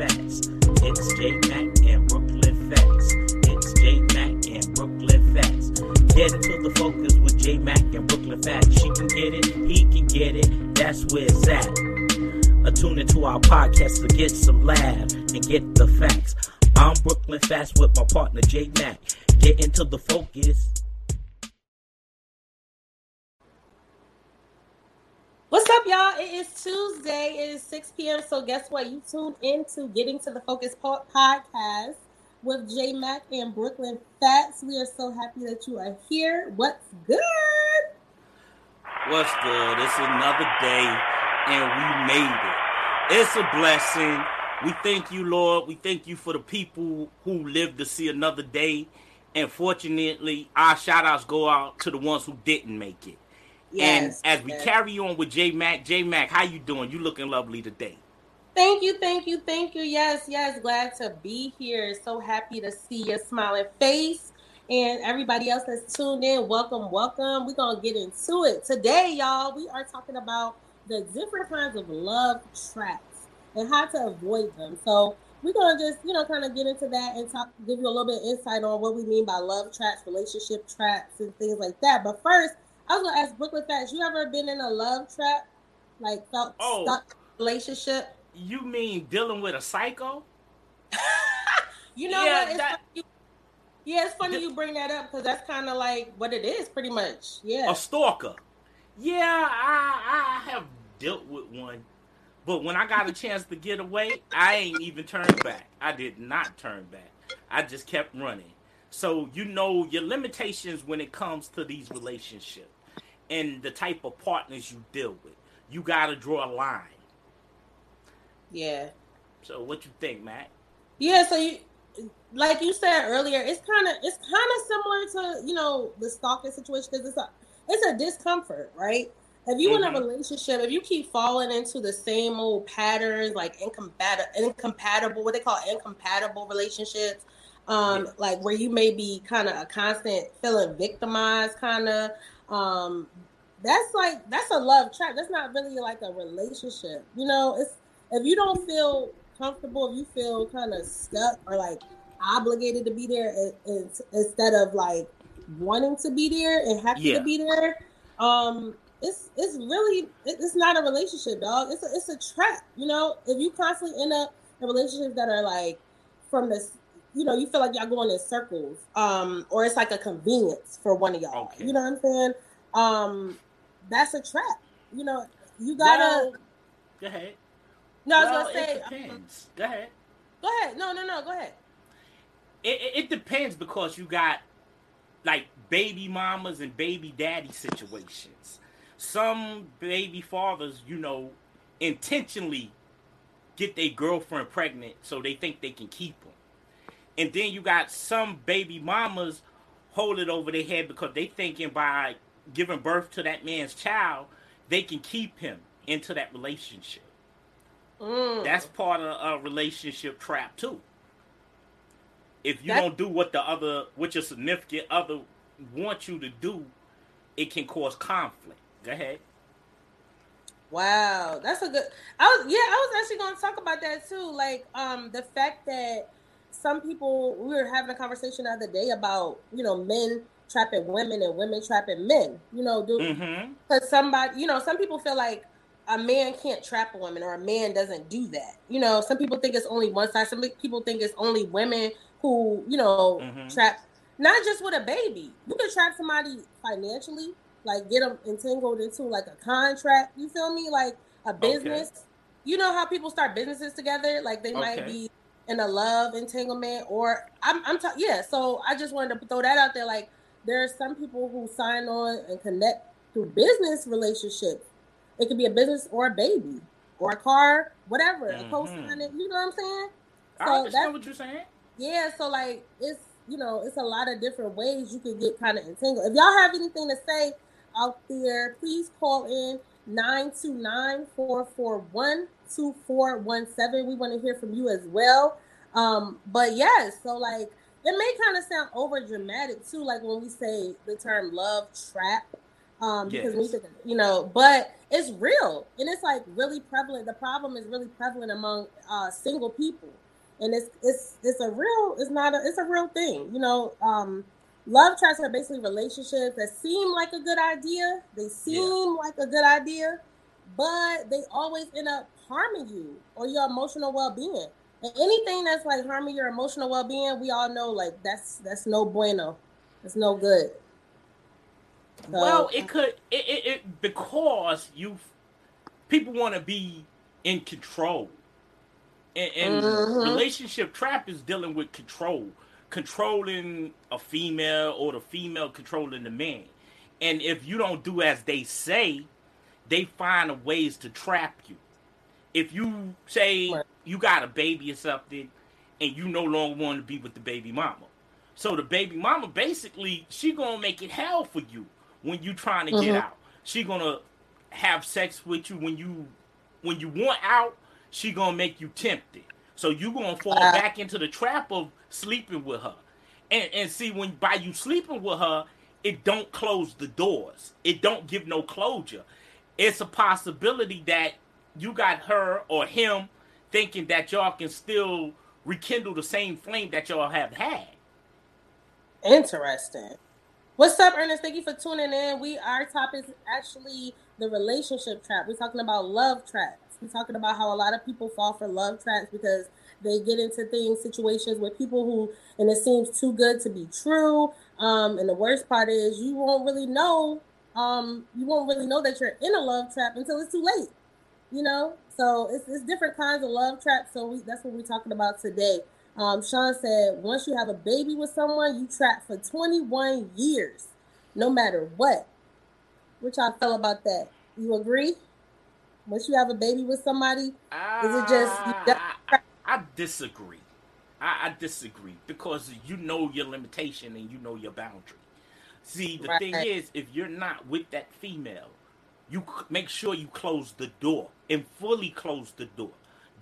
Facts. It's J Mac and Brooklyn Facts. It's J Mac and Brooklyn Facts. Get into the focus with J Mac and Brooklyn Facts. She can get it, he can get it. That's where it's at. Uh, tune into our podcast to get some laugh and get the facts. I'm Brooklyn Facts with my partner J Mac. Get into the focus. What's up, y'all? It is Tuesday. It is 6 p.m. So, guess what? You tuned into Getting to the Focus podcast with J Mac and Brooklyn Fats. We are so happy that you are here. What's good? What's good? It's another day, and we made it. It's a blessing. We thank you, Lord. We thank you for the people who live to see another day. And fortunately, our shout outs go out to the ones who didn't make it. Yes. and as we yes. carry on with J Mac, J Mac, how you doing? You looking lovely today. Thank you, thank you, thank you. Yes, yes, glad to be here. So happy to see your smiling face. And everybody else that's tuned in, welcome, welcome. We're going to get into it. Today, y'all, we are talking about the different kinds of love traps and how to avoid them. So, we're going to just, you know, kind of get into that and talk, give you a little bit of insight on what we mean by love traps, relationship traps, and things like that. But first, I was going to ask Brooklyn Facts, you ever been in a love trap? Like, felt Oh. stuck relationship? You mean dealing with a psycho? You know Yeah, what? It's that- funny you, yeah, it's funny you bring that up because that's kind of like what it is, pretty much. Yeah. A stalker? Yeah, I I have dealt with one, but when I got a chance to get away, I ain't even turned back. I did not turn back. I just kept running. So you know your limitations when it comes to these relationships and the type of partners you deal with. You got to draw a line. Yeah. So what you think, Matt? Yeah. So you, like you said earlier, it's kind of it's kind of similar to you know the stalking situation because it's a it's a discomfort, right? If you in a Mhm. relationship, if you keep falling into the same old patterns, like incompatible, incompatible, what they call incompatible relationships, um, Yeah. like where you may be kind of a constant feeling victimized, kind of, um, that's like that's a love trap. That's not really like a relationship, you know. It's if you don't feel comfortable, if you feel kind of stuck or like obligated to be there, i- i- instead of like wanting to be there and happy Yeah. to be there, um, it's it's really it- it's not a relationship, dog. It's a, it's a trap. You know, if you constantly end up in relationships that are like from this, you know, you feel like y'all going in circles, um, or it's like a convenience for one of y'all. Okay. You know what I'm saying? Um, that's a trap. You know, you gotta. Well, go ahead. no, I was gonna say. it depends. Go ahead. Go ahead. No, no, no. Go ahead. it, it, it depends because you got like baby mamas and baby daddy situations. Some baby fathers, you know, intentionally get their girlfriend pregnant so they think they can keep them. And then you got some baby mamas hold it over their head because they thinking by giving birth to that man's child, they can keep him into that relationship. Mm. That's part of a relationship trap too. If you That- don't do what the other, what your significant other wants you to do, it can cause conflict. Go ahead. Wow, that's a good. I was yeah, I was actually going to talk about that too. Like um the fact that some people we were having a conversation the other day about you know men trapping women and women trapping men. You know, do Mm-hmm. because somebody you know some people feel like a man can't trap a woman or a man doesn't do that. You know, some people think it's only one side. Some people think it's only women who you know Mhm. trap. Not just with a baby. You can trap somebody financially, like get them entangled into like a contract. You feel me? Like a business. You know how people start businesses together? Like they might be in a love entanglement, or I'm, I'm, ta- yeah. So I just wanted to throw that out there. Like there are some people who sign on and connect through business relationships. It could be a business or a baby or a car, whatever, mm-hmm. a co-signing. You know what I'm saying? So I understand what you're saying. Yeah, so like it's you know it's a lot of different ways you can get kind of entangled. If y'all have anything to say out there, please call in 929-441-2417. We want to hear from you as well. Um, but yes, so like it may kind of sound over dramatic too, like when we say the term love trap. Um, because yes. we think, you know, but it's real and it's like really prevalent. The problem is really prevalent among uh, single people, and it's it's it's a real it's not a it's a real thing. You know, um, love traps are basically relationships that seem like a good idea. They seem yeah. like a good idea, but they always end up harming you or your emotional well being. And anything that's like harming your emotional well being, we all know like that's that's no bueno. It's no good. So, well, it could it, it, it because you people want to be in control. And, and mm-hmm. relationship trap is dealing with control, controlling a female or the female controlling the man. And if you don't do as they say, they find ways to trap you. If you say right you got a baby or something, and you no longer want to be with the baby mama. So the baby mama basically she gonna make it hell for you when you trying to mm-hmm. get out. She gonna have sex with you when you when you want out. She gonna make you tempted. So you gonna fall uh, back into the trap of sleeping with her. And and see when by you sleeping with her, it don't close the doors. It don't give no closure. It's a possibility that you got her or him thinking that y'all can still rekindle the same flame that y'all have had. Interesting. What's up, Ernest? Thank you for tuning in. We our topic is actually the relationship trap. We're talking about love traps. We're talking about how a lot of people fall for love traps because they get into things, situations with people who, and it seems too good to be true. Um, and the worst part is you won't really know, um, you won't really know that you're in a love trap until it's too late. You know, so it's, it's different kinds of love traps. So we, that's what we're talking about today. Um, Sean said, once you have a baby with someone, you trap for 21 years, no matter what. Which I feel about that. You agree? Once you have a baby with somebody, uh, is it just? I, I disagree. I, I, disagree because you know your limitation and you know your boundary. See, the right. thing is, if you're not with that female, you make sure you close the door and fully close the door.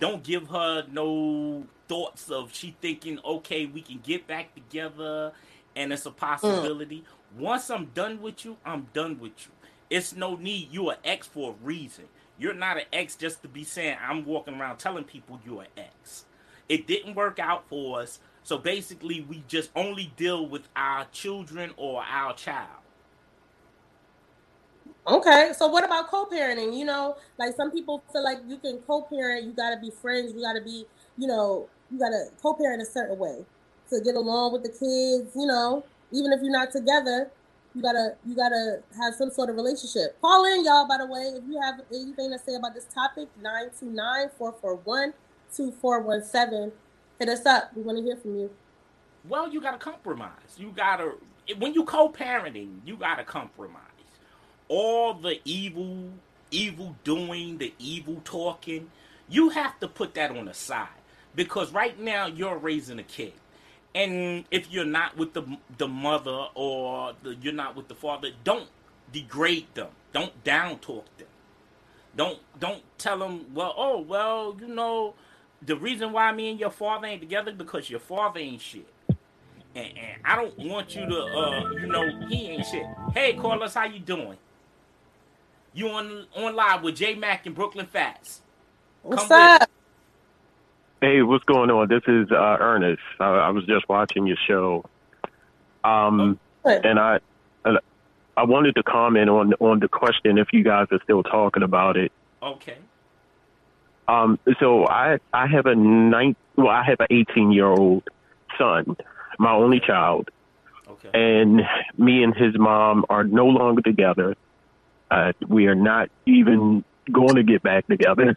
Don't give her no thoughts of she thinking, okay, we can get back together and it's a possibility. Mm. Once I'm done with you, I'm done with you. It's no need. You're an ex for a reason. You're not an ex just to be saying I'm walking around telling people you're an ex. It didn't work out for us. So basically, we just only deal with our children or our child. Okay, so what about co-parenting? You know, like some people feel like you can co-parent, you got to be friends, you got to be, you know, you got to co-parent a certain way to get along with the kids. You know, even if you're not together, you gotta you gotta have some sort of relationship. Call in, y'all. By the way, if you have anything to say about this topic, 929-441-2417. Hit us up. We want to hear from you. Well, you gotta compromise. You gotta when you co-parenting, you gotta compromise all the evil, evil doing, the evil talking, you have to put that on the side because right now you're raising a kid. And if you're not with the the mother or the, you're not with the father, don't degrade them. Don't down talk them. Don't don't tell them, well, oh well, you know, the reason why me and your father ain't together because your father ain't shit. And, and I don't want you to, uh, you know, he ain't shit. Hey, Carlos, how you doing? You on on live with J Mac and Brooklyn Fats. What's Come up? Hey, what's going on? This is uh, Ernest. I, I, was just watching your show, um, and I I wanted to comment on on the question if you guys are still talking about it. Okay. Um, so I I have a nine well I have an eighteen year old son, my only child. Okay. And me and his mom are no longer together. Uh, we are not even going to get back together.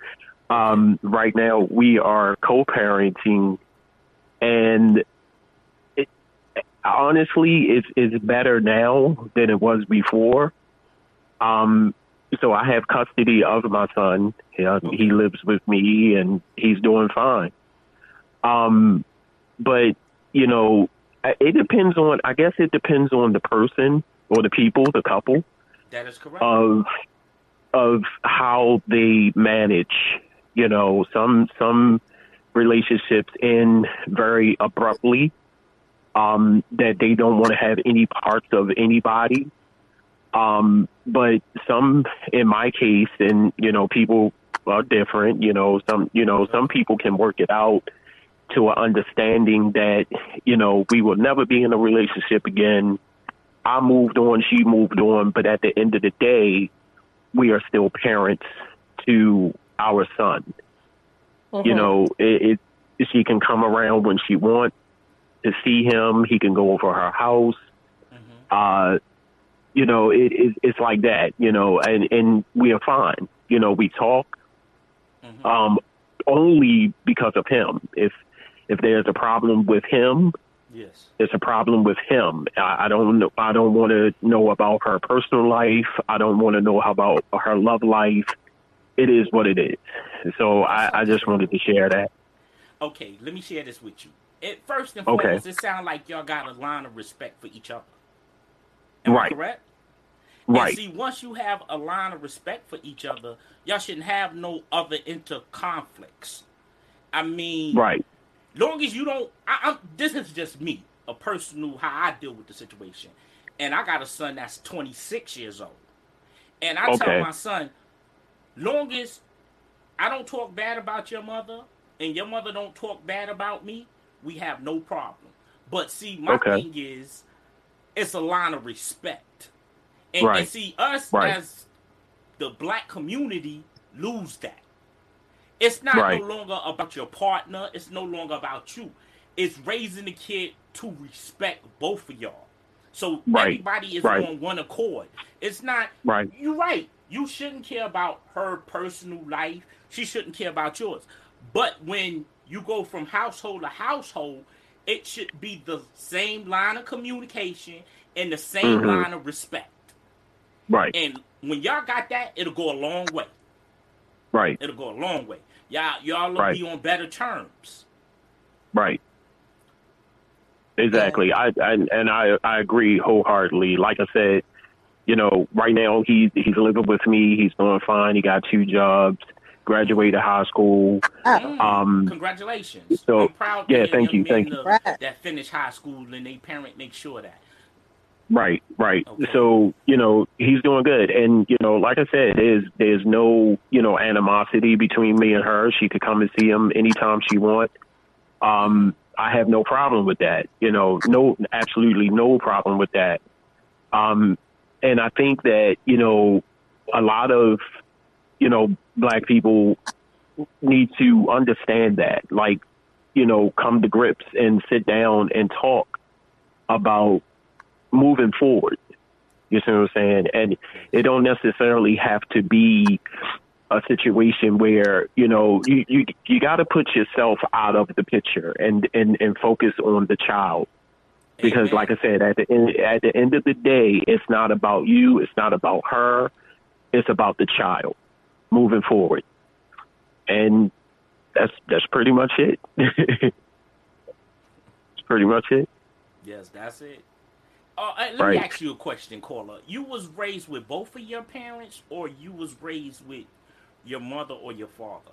um, right now, we are co-parenting, and it, honestly, it's it's better now than it was before. Um, so I have custody of my son. okay. He lives with me, and he's doing fine. Um, but you know, it depends on. I guess it depends on the person or the people, the couple. That is correct. Of of how they manage. You know, some some relationships end very abruptly. Um, that they don't want to have any parts of anybody. Um, but some, in my case, and you know, people are different. You know, some you know some people can work it out to an understanding that you know we will never be in a relationship again. I moved on, she moved on, but at the end of the day, we are still parents to our son. Mm-hmm. You know, it, it she can come around when she wants to see him. He can go over her house. Mm-hmm. Uh, you know, it, it, it's like that, you know, and, and we are fine. You know, we talk mm-hmm. um, only because of him. If if there's a problem with him, yes, it's a problem with him. I, I don't know. I don't want to know about her personal life. I don't want to know about her love life. It is what it is. So I, I just wanted to share that. Okay, let me share this with you. It, first and foremost, okay. it sounds like y'all got a line of respect for each other. Am right. correct? Right. And see, once you have a line of respect for each other, y'all shouldn't have no other inter conflicts. I mean, right. Long as you don't, I, I'm. This is just me, a personal how I deal with the situation, and I got a son that's 26 years old, and I okay. tell my son, long as I don't talk bad about your mother, and your mother don't talk bad about me, we have no problem. But see, my okay. thing is, it's a line of respect. And, right. and see, us right. as the black community lose that. It's not right. no longer about your partner. It's no longer about you. It's raising the kid to respect both of y'all. So everybody is on one accord. It's not right. You're right. You shouldn't care about her personal life. She shouldn't care about yours. But when you go from household to household, it should be the same line of communication and the same mm-hmm. line of respect. Right. And when y'all got that, it'll go a long way. Right. It'll go a long way. Y'all y'all will right. be on better terms. Right. Exactly. I, I and I I agree wholeheartedly. Like I said, you know, right now he he's living with me. He's doing fine. He got two jobs. Graduated high school. Oh. Um, Congratulations. So I'm proud. Yeah, thank you, thank you. That finished high school and they parent make sure that. Right, right. Okay. So, you know, he's doing good. And, you know, like I said, there's there's no, you know, animosity between me and her. She could come and see him anytime she wants. Um, I have no problem with that. You know, no absolutely no problem with that. Um, and I think that, you know, a lot of, you know, black people need to understand that. Like, you know, come to grips and sit down and talk about moving forward. You see what I'm saying? And it don't necessarily have to be a situation where you know you you, you got to put yourself out of the picture and and and focus on the child because Amen. like I said at the end at the end of the day it's not about you it's not about her it's about the child moving forward and that's that's pretty much it it's pretty much it yes that's it uh, let right. me ask you a question, caller. You was raised with both of your parents, or you was raised with your mother or your father?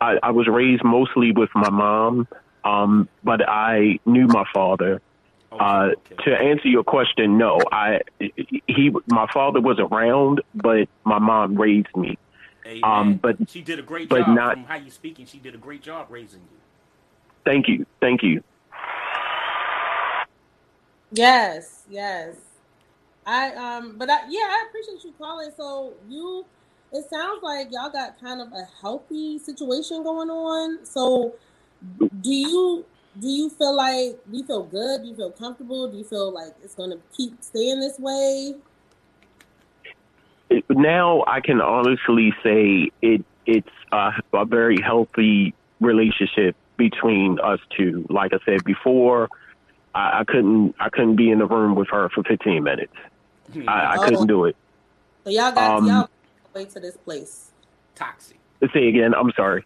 I, I was raised mostly with my mom, um, but I knew my father. Okay, uh, okay. To answer your question, no. I he my father was around, but my mom raised me. Um, but she did a great job. Not, from how you speaking, she did a great job raising you. Thank you, thank you. Yes, yes. I um, but I yeah, I appreciate you calling. So you, it sounds like y'all got kind of a healthy situation going on. So do you do you feel like do you feel good? Do you feel comfortable? Do you feel like it's going to keep staying this way? Now I can honestly say it it's a, a very healthy relationship between us two. Like I said before, I, I couldn't I couldn't be in the room with her for 15 minutes. I, I oh. couldn't do it. So y'all got um, y'all way to this place. Toxic. Say again. I'm sorry.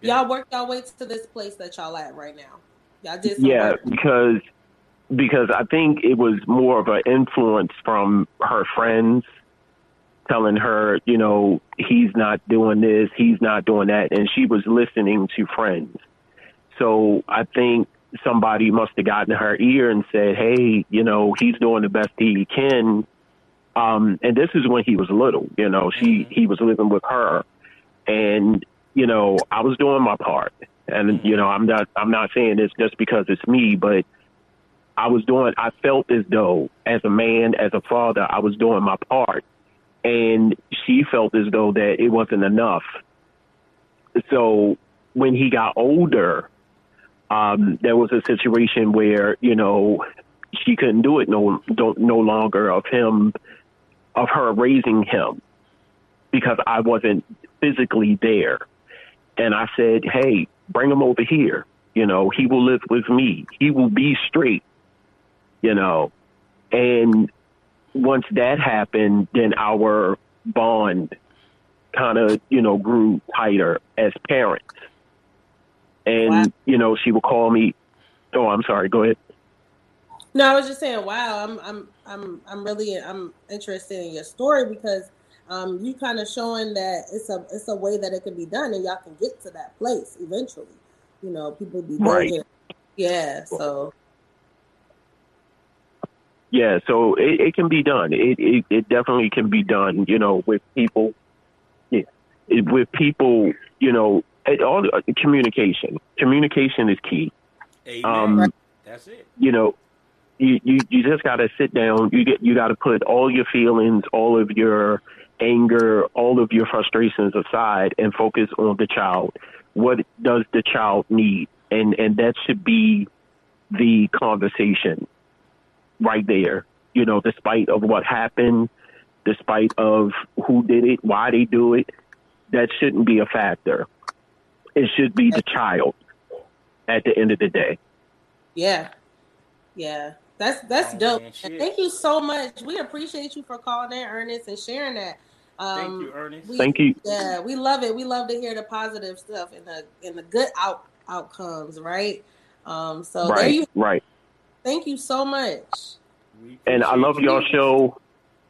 Y'all work y'all way to this place that y'all at right now. Y'all did. yeah, work. because because I think it was more of an influence from her friends telling her, you know, he's not doing this, he's not doing that, and she was listening to friends. So I think somebody must have gotten her ear and said, "Hey, you know, he's doing the best he can." Um, and this is when he was little. You know, she mm-hmm. he was living with her, and you know, I was doing my part. And mm-hmm. you know, I'm not I'm not saying this just because it's me, but I was doing. I felt as though, as a man, as a father, I was doing my part, and she felt as though that it wasn't enough. So when he got older, um, there was a situation where you know she couldn't do it no no longer of him of her raising him because I wasn't physically there. And I said, "Hey, bring him over here. You know, he will live with me. He will be straight. You know." And once that happened, then our bond kind of, you know, grew tighter as parents. And, wow. you know, she would call me. Oh, I'm sorry. Go ahead. No, I was just saying, wow, I'm, I'm, I'm, I'm really, I'm interested in your story because um, you kind of showing that it's a, it's a way that it can be done, and y'all can get to that place eventually. You know, people be right. Yeah, so. Yeah, so it, it can be done. It, it, it definitely can be done. You know, with people. Yeah, it, with people. You know, it, all uh, communication. Communication is key. Amen. Um, That's it. You know, you, you, you just got to sit down. You get you got to put all your feelings, all of your anger, all of your frustrations aside, and focus on the child. What does the child need? And and that should be the conversation right there. You know, despite of what happened, despite of who did it, why they do it, that shouldn't be a factor. It should be the child at the end of the day. Yeah. Yeah. That's that's oh, dope. Man, thank you so much. We appreciate you for calling in, Ernest, and sharing that. Um, thank you, Ernest. We, thank you. Yeah, we love it. We love to hear the positive stuff and the and the good out outcomes, right? Um, so right, there you right. Thank you so much. And I love your show.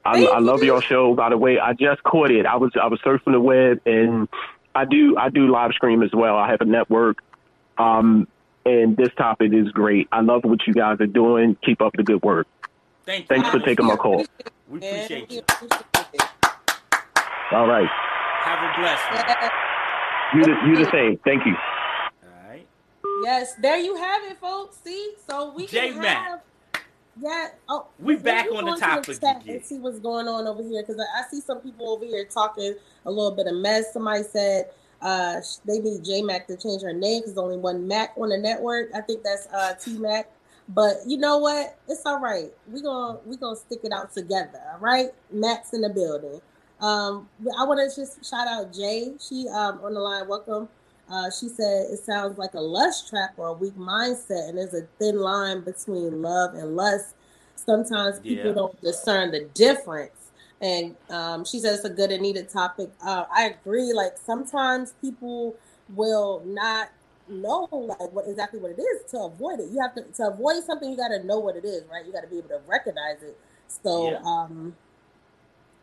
I, I love your show. By the way, I just caught it. I was I was surfing the web and I do I do live stream as well. I have a network. Um, and this topic is great. I love what you guys are doing. Keep up the good work. Thank Thanks for taking my call. We appreciate you. All right. Have a blessed You the, you the same. Thank you. All right. Yes, there you have it, folks. See, so we J can have. Yeah. Oh, we back on the topic the and see what's going on over here because I, I, see some people over here talking a little bit of mess. Somebody said uh, they need J Mac to change her name because only one Mac on the network. I think that's uh, T Mac. But you know what? It's all right. We gonna we gonna stick it out together. All right, Mac's in the building. Um, I want to just shout out Jay. She um, on the line. Welcome. Uh, she said it sounds like a lust trap or a weak mindset, and there's a thin line between love and lust. Sometimes people yeah. don't discern the difference. And um, she says it's a good and needed topic. Uh, I agree. Like sometimes people will not know like what exactly what it is to avoid it. You have to to avoid something. You got to know what it is, right? You got to be able to recognize it. So, yeah. um,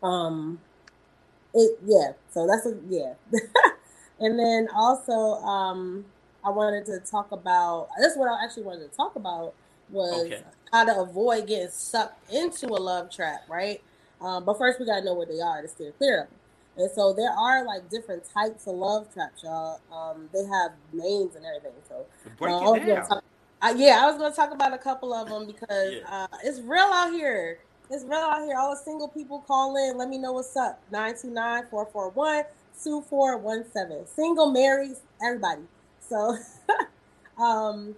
um, it yeah. So that's a yeah. and then also, um, I wanted to talk about. That's what I actually wanted to talk about was okay. how to avoid getting sucked into a love trap, right? Um, but first, we gotta know what they are to steer clear of them. And so there are like different types of love traps, y'all. Um, they have names and everything. So break uh, it down. Talk, uh, yeah, I was gonna talk about a couple of them because yeah. uh, it's real out here. It's real out here. All the single people call in. Let me know what's up. 929-441-2417. Single, married, everybody. So, um,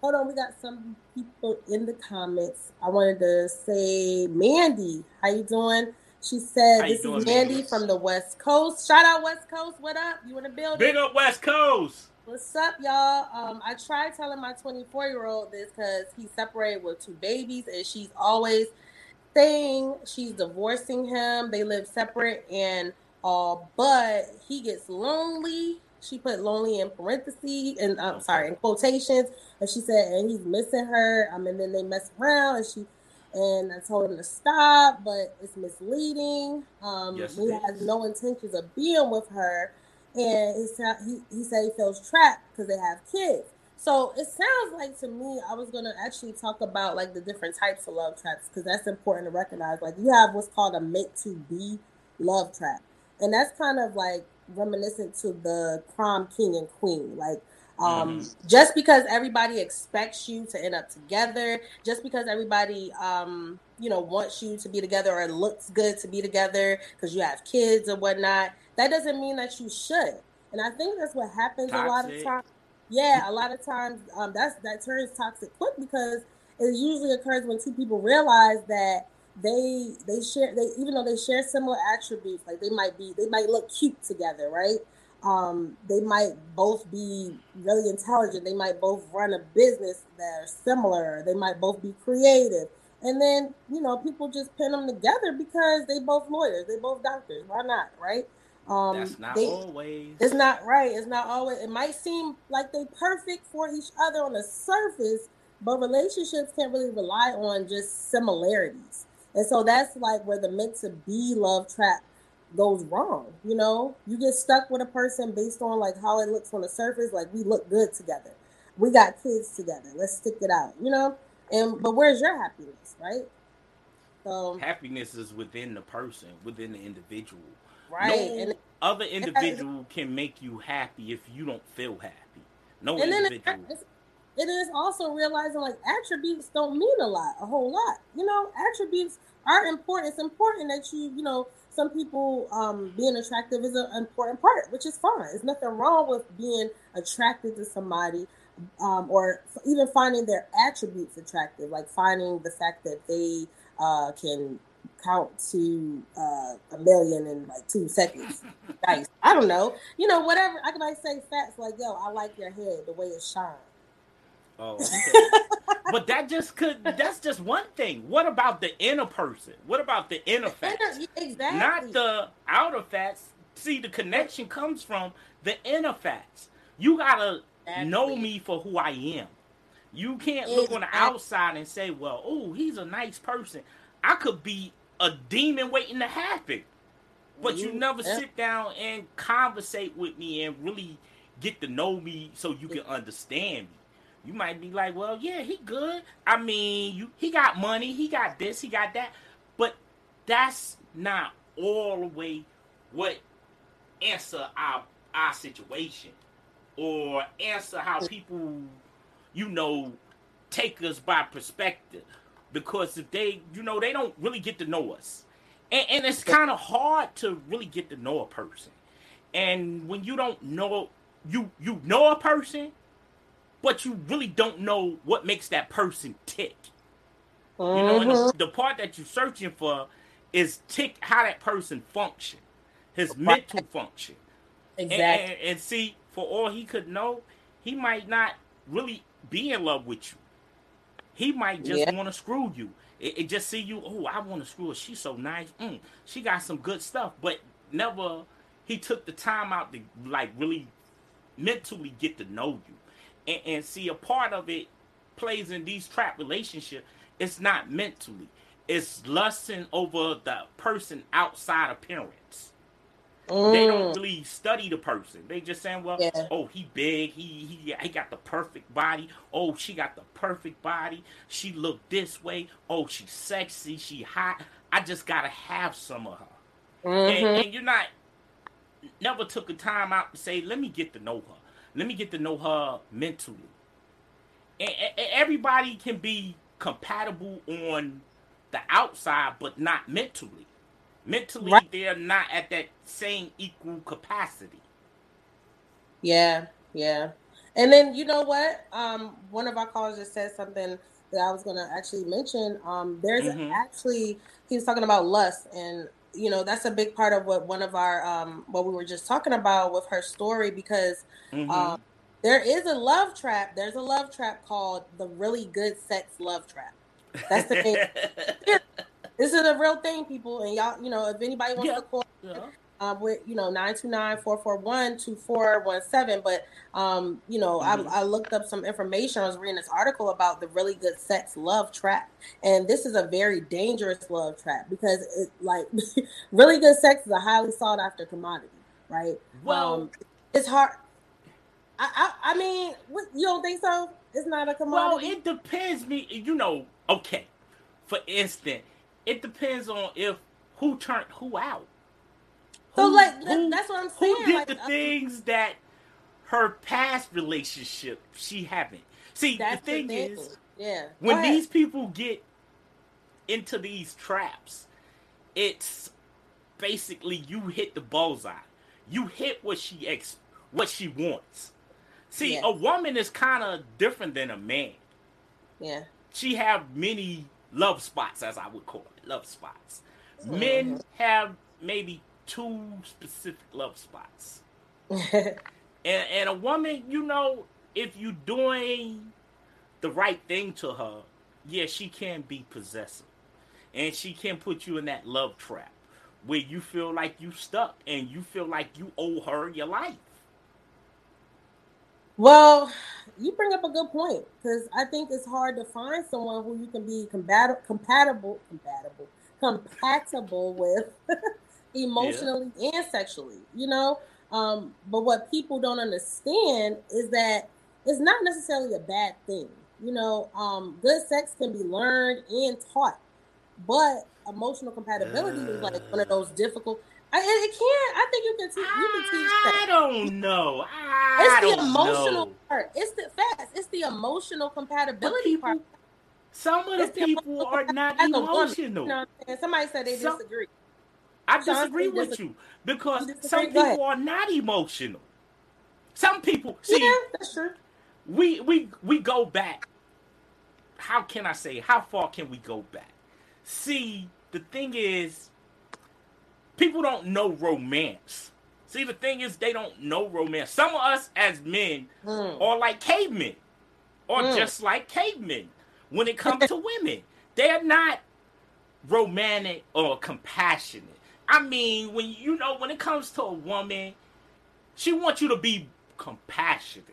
hold on. We got some people in the comments. I wanted to say, Mandy, how you doing? She said, "This is Mandy from the West Coast. Shout out West Coast. What up? You in the building? Big up West Coast. What's up, y'all? Um, I tried telling my 24 year old this because he's separated with two babies, and she's always saying she's divorcing him. They live separate, and uh, but he gets lonely. She put lonely in parentheses, and I'm sorry, in quotations. And she said, and he's missing her. Um, and then they mess around, and she and I told him to stop, but it's misleading. Um, yes, he has no intentions of being with her and he, he said he feels trapped because they have kids. So it sounds like to me, I was gonna actually talk about like the different types of love traps because that's important to recognize. Like you have what's called a meant to be love trap, and that's kind of like reminiscent to the prom king and queen. Like um, mm-hmm. just because everybody expects you to end up together, just because everybody um, you know wants you to be together or looks good to be together because you have kids or whatnot that doesn't mean that you should. And I think that's what happens toxic. a lot of times. Yeah, a lot of times um, that's that turns toxic quick because it usually occurs when two people realize that they they share they even though they share similar attributes, like they might be they might look cute together, right? Um, they might both be really intelligent. They might both run a business that are similar. They might both be creative. And then, you know, people just pin them together because they both lawyers, they both doctors. Why not, right? Um, That's not they, always. It's not right. It's not always. It might seem like they perfect for each other on the surface, but relationships can't really rely on just similarities. And so that's like where the meant to be love trap goes wrong. You know, you get stuck with a person based on like how it looks on the surface. Like we look good together. We got kids together. Let's stick it out. You know, and but where's your happiness, right? So happiness is within the person, within the individual. Right. No and other individual can make you happy if you don't feel happy. No individual. It is also realizing like attributes don't mean a lot, a whole lot. You know, attributes are important. It's important that you, you know, some people um, being attractive is an important part, which is fine. There's nothing wrong with being attracted to somebody um, or even finding their attributes attractive, like finding the fact that they uh, can count to uh, a million in like two seconds. nice. I don't know. You know, whatever. I can like say facts like, yo, I like your head, the way it shines. Oh, okay. but that just could. That's just one thing. What about the inner person? What about the inner facts? exactly. Not the outer facts. See, the connection comes from the inner facts. You gotta exactly. know me for who I am. You can't look exactly. on the outside and say, "Well, oh, he's a nice person." I could be a demon waiting to happen. But you, you never yeah. sit down and conversate with me and really get to know me so you can understand me. You might be like, well, yeah, he good. I mean, you he got money, he got this, he got that. But that's not all the way what answer our our situation or answer how people, you know, take us by perspective because if they, you know, they don't really get to know us, and, and it's kind of hard to really get to know a person. And when you don't know, you you know a person, but you really don't know what makes that person tick. Mm-hmm. You know, the, mm-hmm. the, part that you're searching for is tick how that person function, his mental function. Exactly. And, and, and see, for all he could know, he might not really be in love with you. He might just yeah. want to screw you. It, it, just see you. Oh, I want to screw her. She's so nice. Mm, she got some good stuff, but never he took the time out to like really mentally get to know you, and, and see a part of it plays in these trap relationships. It's not mentally. It's lusting over the person outside appearance. Mm. They don't mm. really study the person. They just saying, well, yeah. oh, he big, he he he got the perfect body. Oh, she got the perfect body. She look this way. Oh, she's sexy. She hot. I just gotta have some of her. Mm-hmm. And, and you're not never took a time out to say, let me get to know her. Let me get to know her mentally. And, and everybody can be compatible on the outside, but not mentally. Mentally, right. they're not at that same equal capacity. Yeah, yeah. And then you know what? Um, one of our callers just said something that I was going to actually mention. Um, there's mm-hmm. actually he was talking about lust, and you know that's a big part of what one of our um, what we were just talking about with her story because mm-hmm. um, There is a love trap. There's a love trap called the really good sex love trap. That's the thing. this is a real thing, people. And y'all, you know, if anybody wants yeah. to call, yeah um, with you know 929-441-2417 but um, you know mm-hmm. I, I, looked up some information. I was reading this article about the really good sex love trap and this is a very dangerous love trap because it like really good sex is a highly sought after commodity right? Well um, it's hard I, I, I mean what, you don't think so? It's not a commodity? well it depends me you know okay for instance it depends on if who turned who out so who, like who, that's what I'm saying. Who did like, the uh, things that her past relationship she haven't? See, the thing, the thing, is, yeah, when these people get into these traps, it's basically you hit the bullseye. You hit what she ex what she wants. See, yeah. a woman is kind of different than a man. Yeah. She have many love spots, as I would call it, love spots. Mm-hmm. Men have maybe two specific love spots. and, and a woman, you know, if you're doing the right thing to her, yeah, she can be possessive. And she can put you in that love trap where you feel like you stuck and you feel like you owe her your life. Well, you bring up a good point because I think it's hard to find someone who you can be compatible, compatible, compatible, compatible with emotionally yeah. and sexually, you know? Um, but what people don't understand is that it's not necessarily a bad thing. You know, um, good sex can be learned and taught, but emotional compatibility uh, is like one of those difficult. I, it can. I think you can teach. You can teach that. I don't know. I it's the emotional know. part. It's the fast. It's the emotional compatibility people, part. Some of the it's people the are not emotional. You know Somebody said they some, disagree. I disagree with you because some people are not emotional. Some people see yeah, that's true. We we we go back. How can I say? How far can we go back? See, the thing is, people don't know romance. See, the thing is, they don't know romance. Some of us as men mm. are like cavemen, or mm. just like cavemen when it comes to women. They're not romantic or compassionate. I mean, when you know, when it comes to a woman, she wants you to be compassionate.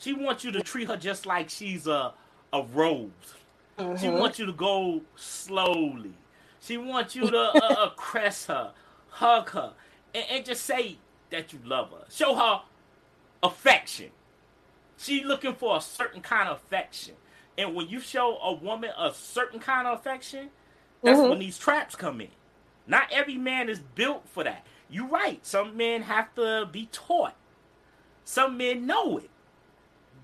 She wants you to treat her just like she's a a rose. Mm-hmm. She wants you to go slowly. She wants you to uh, caress her, hug her, and, and just say that you love her. Show her affection. She's looking for a certain kind of affection. And when you show a woman a certain kind of affection, that's mm-hmm. when these traps come in. Not every man is built for that. You're right. Some men have to be taught. Some men know it.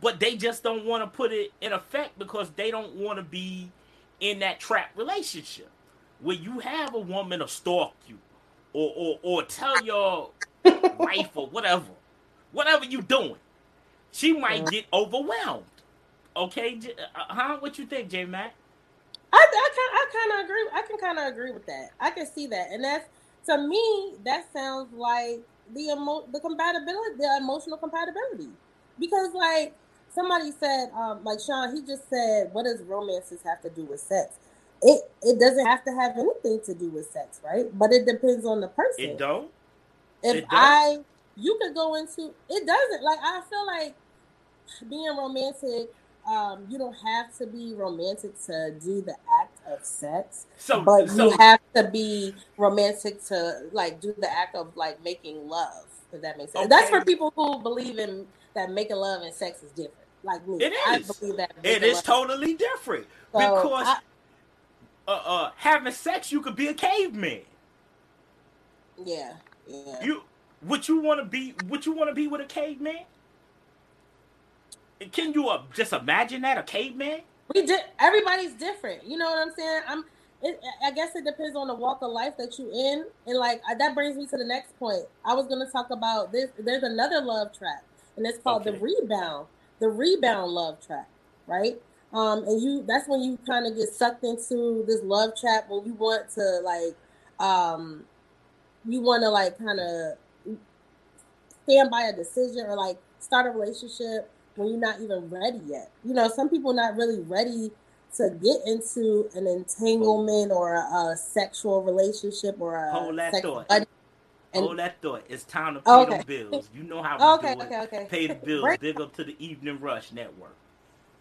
But they just don't want to put it in effect because they don't want to be in that trap relationship where you have a woman to stalk you or or, or tell your wife or whatever. Whatever you're doing. She might get overwhelmed. Okay, uh, huh? What you think, J Mac? I, I kind I kind of agree. I can kind of agree with that. I can see that, and that's to me that sounds like the emo the compatibility, the emotional compatibility, because like somebody said, um, like Sean, he just said, what does romances have to do with sex? It it doesn't have to have anything to do with sex, right? But it depends on the person. It don't. If it don't. I, you could go into it. Doesn't like I feel like being romantic um, you don't have to be romantic to do the act of sex, so, but so, you have to be romantic to like do the act of like making love. If that makes sense. Okay. That's for people who believe in that making love and sex is different. Like me, it is. I believe that it is totally different so because I, uh, uh, having sex, you could be a caveman. Yeah, yeah. You would you want to be? Would you want to be with a caveman? Can you uh, just imagine that a caveman? We did. Everybody's different. You know what I'm saying? I'm. It, I guess it depends on the walk of life that you in, and like that brings me to the next point. I was going to talk about this. There's another love trap, and it's called okay. the rebound. The rebound love trap, right? Um, and you that's when you kind of get sucked into this love trap when you want to like, um, you want to like kind of stand by a decision or like start a relationship when you're not even ready yet. You know, some people not really ready to get into an entanglement or a, a sexual relationship or a hold that thought. Buddy. And, Hold that thought. It's time to pay okay. the bills. You know how we okay, do okay, it. Okay. Pay the bills. Big up to the Evening Rush Network.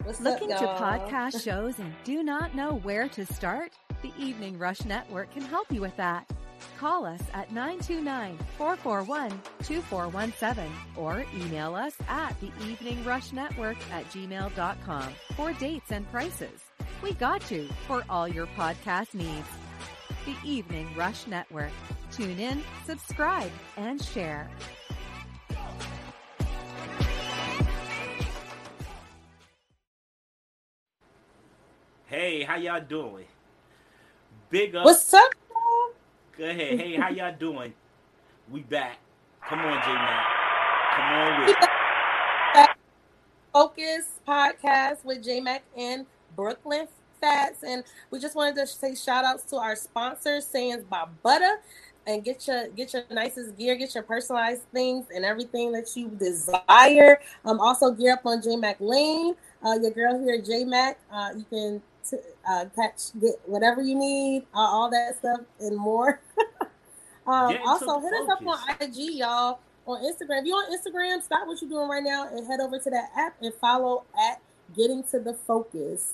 What's Looking up, to podcast shows and do not know where to start? The Evening Rush Network can help you with that. Call us at 929-441-2417 or email us at the Evening Rush Network at gmail.com for dates and prices. We got you for all your podcast needs. The Evening Rush Network. Tune in, subscribe, and share. Hey, how y'all doing? Big up. What's up? Go ahead. Hey, how y'all doing? We back. Come on, J Mac. Come on with it. Focus podcast with J Mac and Brooklyn Fats. And we just wanted to say shout outs to our sponsors, Sands by Butter. And get your get your nicest gear, get your personalized things and everything that you desire. Um, also gear up on J Mac Lane. Uh, your girl here, J Mac. Uh, you can to uh, catch get whatever you need, uh, all that stuff and more. um, also, hit us up on IG, y'all, on Instagram. If you're on Instagram, stop what you're doing right now and head over to that app and follow at Getting to the Focus,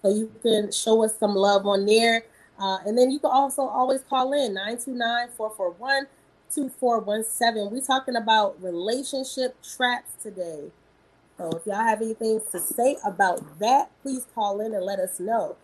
so you can show us some love on there. Uh, and then you can also always call in 929-441-2417. We're talking about relationship traps today. So if y'all have anything to say about that, please call in and let us know.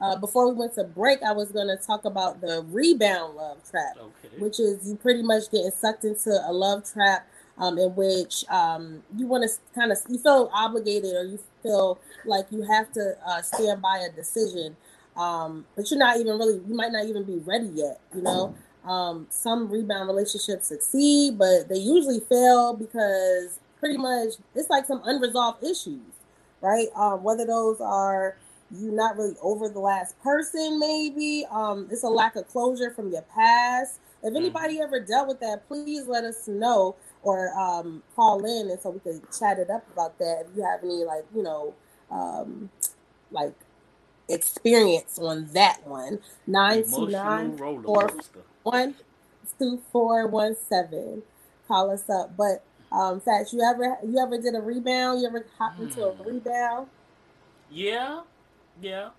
Uh, before we went to break, I was going to talk about the rebound love trap, okay. which is you pretty much getting sucked into a love trap um, in which um, you want to kind of you feel obligated or you feel like you have to uh, stand by a decision, um, but you're not even really you might not even be ready yet. You know, um, some rebound relationships succeed, but they usually fail because pretty much it's like some unresolved issues, right? Um, whether those are you not really over the last person, maybe um, it's a lack of closure from your past. If mm. anybody ever dealt with that, please let us know or um, call in and so we can chat it up about that. If you have any like you know um, like experience on that one, nine two nine four one two four one seven. Call us up, but um, Fats, you ever you ever did a rebound? You ever hopped into a hmm. rebound? Yeah, yeah.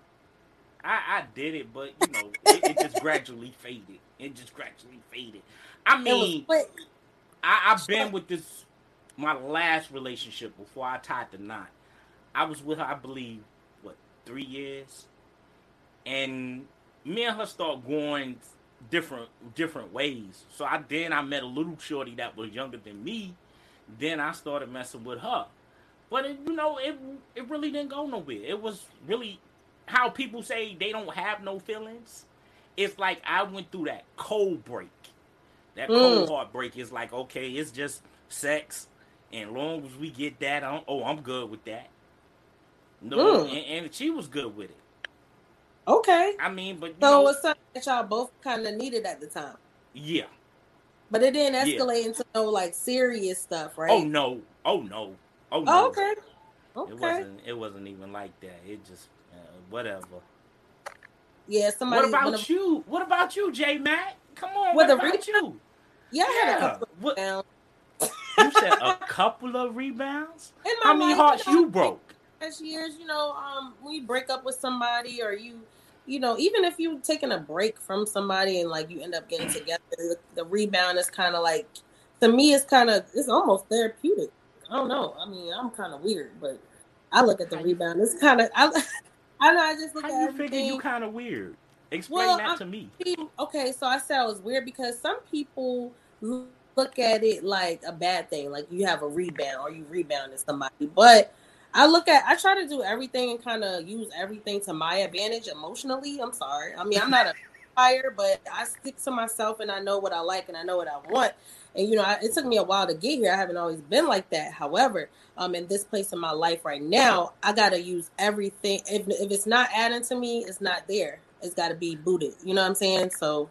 I, I did it, but you know, it, it just gradually faded. It just gradually faded. I mean, I, I've been with this my last relationship before I tied the knot. I was with her, I believe, what three years, and me and her start going different different ways. So I then I met a little shorty that was younger than me, then I started messing with her. But it, you know, it it really didn't go nowhere. It was really how people say they don't have no feelings. It's like I went through that cold break. That mm. cold heartbreak is like, okay, it's just sex, and long as we get that, I'm, oh, I'm good with that. No, mm. and, and, she was good with it. Okay. I mean, but so know, it was something that y'all both kind of needed at the time. Yeah, but it didn't escalate yeah. into no like serious stuff, right? Oh no! Oh no! Oh no! Oh, okay. Okay. It wasn't. It wasn't even like that. It just uh, whatever. Yeah. Somebody. What about of, you? What about you, J Mac? Come on. What about re- you? Yeah, I had yeah. a couple what, You said a couple of rebounds. How many hearts you broke? Last years, you know, um, when you break up with somebody or you you know, even if you're taking a break from somebody and like you end up getting together, the, the rebound is kind of like to me, it's kind of it's almost therapeutic. I don't know. I mean, I'm kind of weird, but I look at the rebound. It's kind of I, I know. I just look How at you everything. figure you kind of weird? Explain well, that I, to me. Okay, so I said I was weird because some people look at it like a bad thing, like you have a rebound or you rebounded somebody, but I look at I try to do everything and kind of use everything to my advantage emotionally. I'm sorry. I mean, I'm not a fire, but I stick to myself and I know what I like and I know what I want. And you know, I, it took me a while to get here. I haven't always been like that. However, um, in this place in my life right now, I gotta use everything. If if it's not adding to me, it's not there. It's got to be booted. You know what I'm saying? So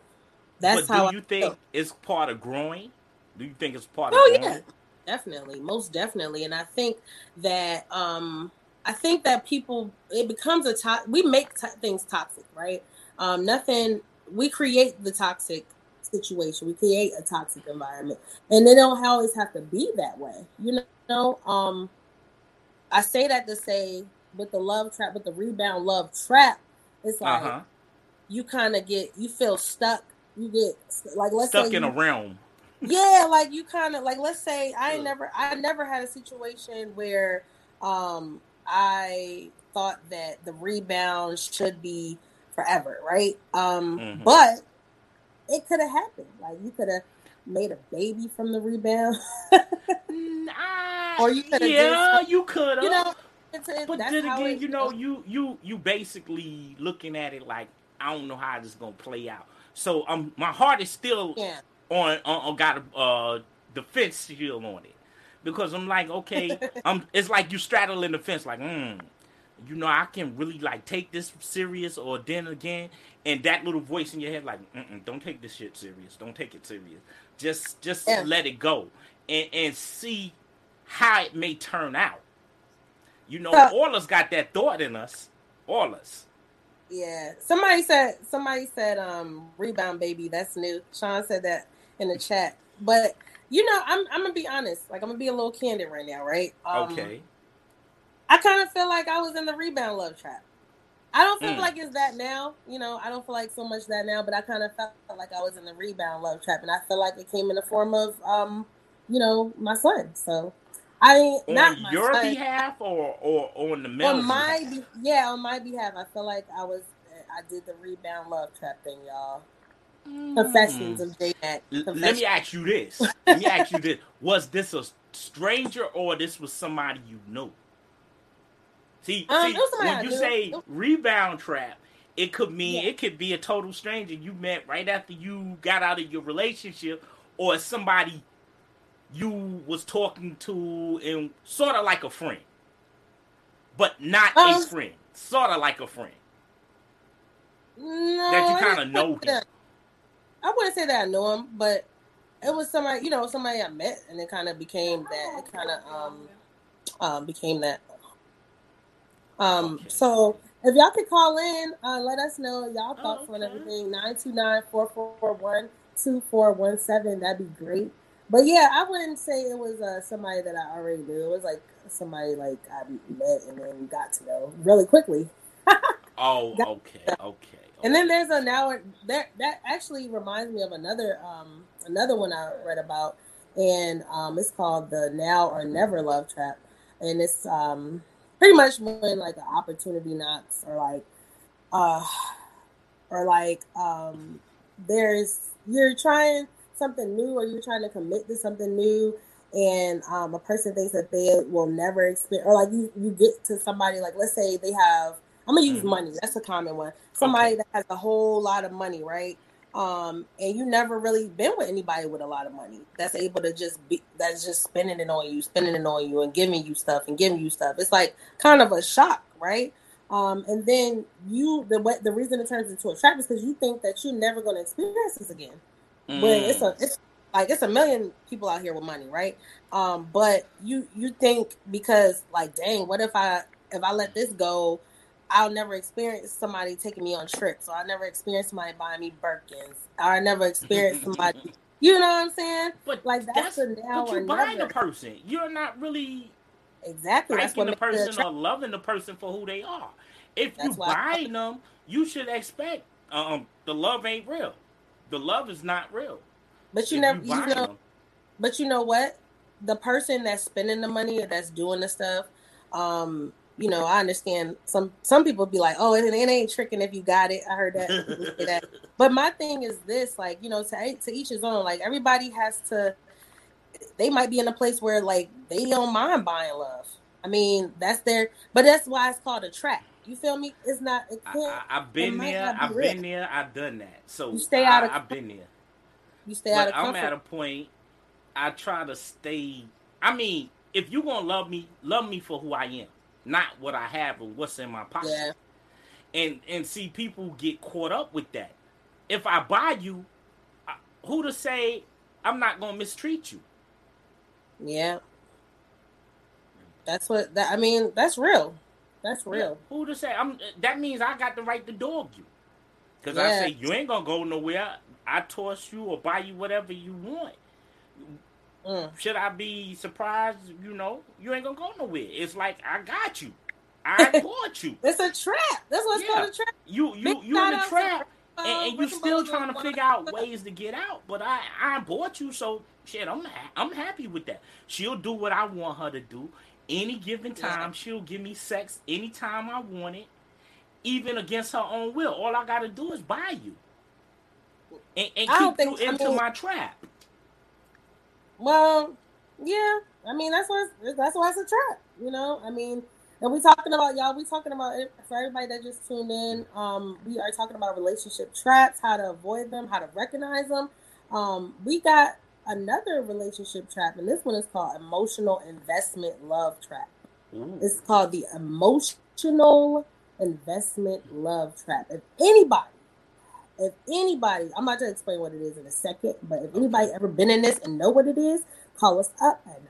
that's but how. Do you I think feel. it's part of growing? Do you think it's part oh, of? Oh yeah. Definitely, most definitely, and I think that um, I think that people it becomes a to- we make t- things toxic, right? Um, nothing we create the toxic situation, we create a toxic environment, and they don't always have to be that way, you know. Um, I say that to say with the love trap, with the rebound love trap, it's like uh-huh. you kind of get you feel stuck. You get like let's stuck in you, a realm. Yeah, like you kind of like let's say I never I never had a situation where um I thought that the rebound should be forever, right? Um mm-hmm. but it could have happened. Like you could have made a baby from the rebound. nah, or you could have Yeah, you could have. You know, but then again, you know, you you you basically looking at it like I don't know how this is gonna play out. So um, my heart is still yeah. On, on, got a uh, defense shield on it because I'm like, okay, I'm. It's like you straddling the fence, like, hmm, you know, I can really like take this serious, or then again, and that little voice in your head, like, don't take this shit serious, don't take it serious, just just yeah. let it go and and see how it may turn out. You know, so, all us got that thought in us, all us. Yeah. Somebody said somebody said um rebound baby, that's new. Sean said that in the chat. But you know, I'm I'm gonna be honest. Like I'm gonna be a little candid right now, right? Um, okay. I kind of feel like I was in the rebound love trap. I don't feel mm. like it's that now. You know, I don't feel like so much that now, but I kind of felt like I was in the rebound love trap, and I feel like it came in the form of, um, you know, my son. So I mean, on your son. behalf or or on the middle. On my be- yeah, on my behalf, I feel like I was I did the rebound love trap thing, y'all. Mm. Confessions of J Let me ask you this. Let me ask you this: Was this a stranger or this was somebody you knew? See, um, see when you say rebound trap, it could mean yeah. it could be a total stranger you met right after you got out of your relationship, or somebody you was talking to and sort of like a friend, but not um, a friend, sort of like a friend. No, that you kind of know him. I wouldn't say that I know him, but it was somebody, you know, somebody I met, and it kind of became that. It kind of um, um, became that. Um, okay. so if y'all could call in, uh, let us know y'all thoughts oh, okay. on everything. 929-441-2417. That'd be great. But yeah, I wouldn't say it was uh, somebody that I already knew. It was like somebody like I met and then got to know really quickly. oh, okay, okay. And then there's a now that that actually reminds me of another um another one I read about, and um it's called the Now or Never Love Trap, and it's um pretty much when like an opportunity knocks or like uh or like um there's you're trying something new or you're trying to commit to something new and um, a person thinks that they will never experience or like you, you get to somebody like let's say they have i'm gonna use mm-hmm. money that's a common one somebody okay. that has a whole lot of money right um, and you never really been with anybody with a lot of money that's able to just be that's just spending it on you spending it on you and giving you stuff and giving you stuff it's like kind of a shock right um, and then you the the reason it turns into a trap is because you think that you're never going to experience this again Mm. But it's a it's like it's a million people out here with money, right? Um, but you you think because like, dang, what if I if I let this go, I'll never experience somebody taking me on trips, or I never experience somebody buying me Birkins, or I never experience somebody. You know what I'm saying? But like that's, that's a now but you're buying the person. You're not really exactly liking the person or loving the person for who they are. If that's you buying them, you should expect um the love ain't real the love is not real. But you never, you, you know, them. but you know what? The person that's spending the money or that's doing the stuff, um, you know, I understand some some people be like, oh, it, it ain't tricking if you got it. I heard that. that. But my thing is this, like, you know, to to each his own. Like everybody has to. They might be in a place where like they don't mind buying love. I mean, that's their, but that's why it's called a trap you feel me? It's not. It I, have been there. I've been there. I've done that. So you stay out I, of. I've been there. You stay but out of. I'm at a point. I try to stay. I mean, if you gonna love me, love me for who I am, not what I have or what's in my pocket. Yeah. And and see, people get caught up with that. If I buy you, who to say I'm not gonna mistreat you? Yeah. That's what that I mean, that's real. That's real. Who to say? I'm that means I got the right to dog you. Cause yeah. I say you ain't gonna go nowhere. I toss you or buy you whatever you want. Mm. Should I be surprised? You know, you ain't gonna go nowhere. It's like I got you. I bought you. it's a trap. That's what's yeah. called a trap. You you you in the trap, and, and you still trying to figure out ways to get out. But I I bought you, so shit. I'm I'm happy with that. She'll do what I want her to do. Any given time, yeah. she'll give me sex anytime I want it, even against her own will. All I gotta do is buy you, and, and keep you into I mean, my trap. Well, yeah. I mean, that's why that's why it's a trap. You know, I mean, and we talking about y'all. We talking about it for everybody that just tuned in. Um, we are talking about relationship traps, how to avoid them, how to recognize them. Um, we got another relationship trap, and this one is called emotional investment love trap. Ooh. It's called the emotional investment love trap. If anybody if anybody, I'm about to explain what it is in a second, but if anybody ever been in this and know what it is, call us up at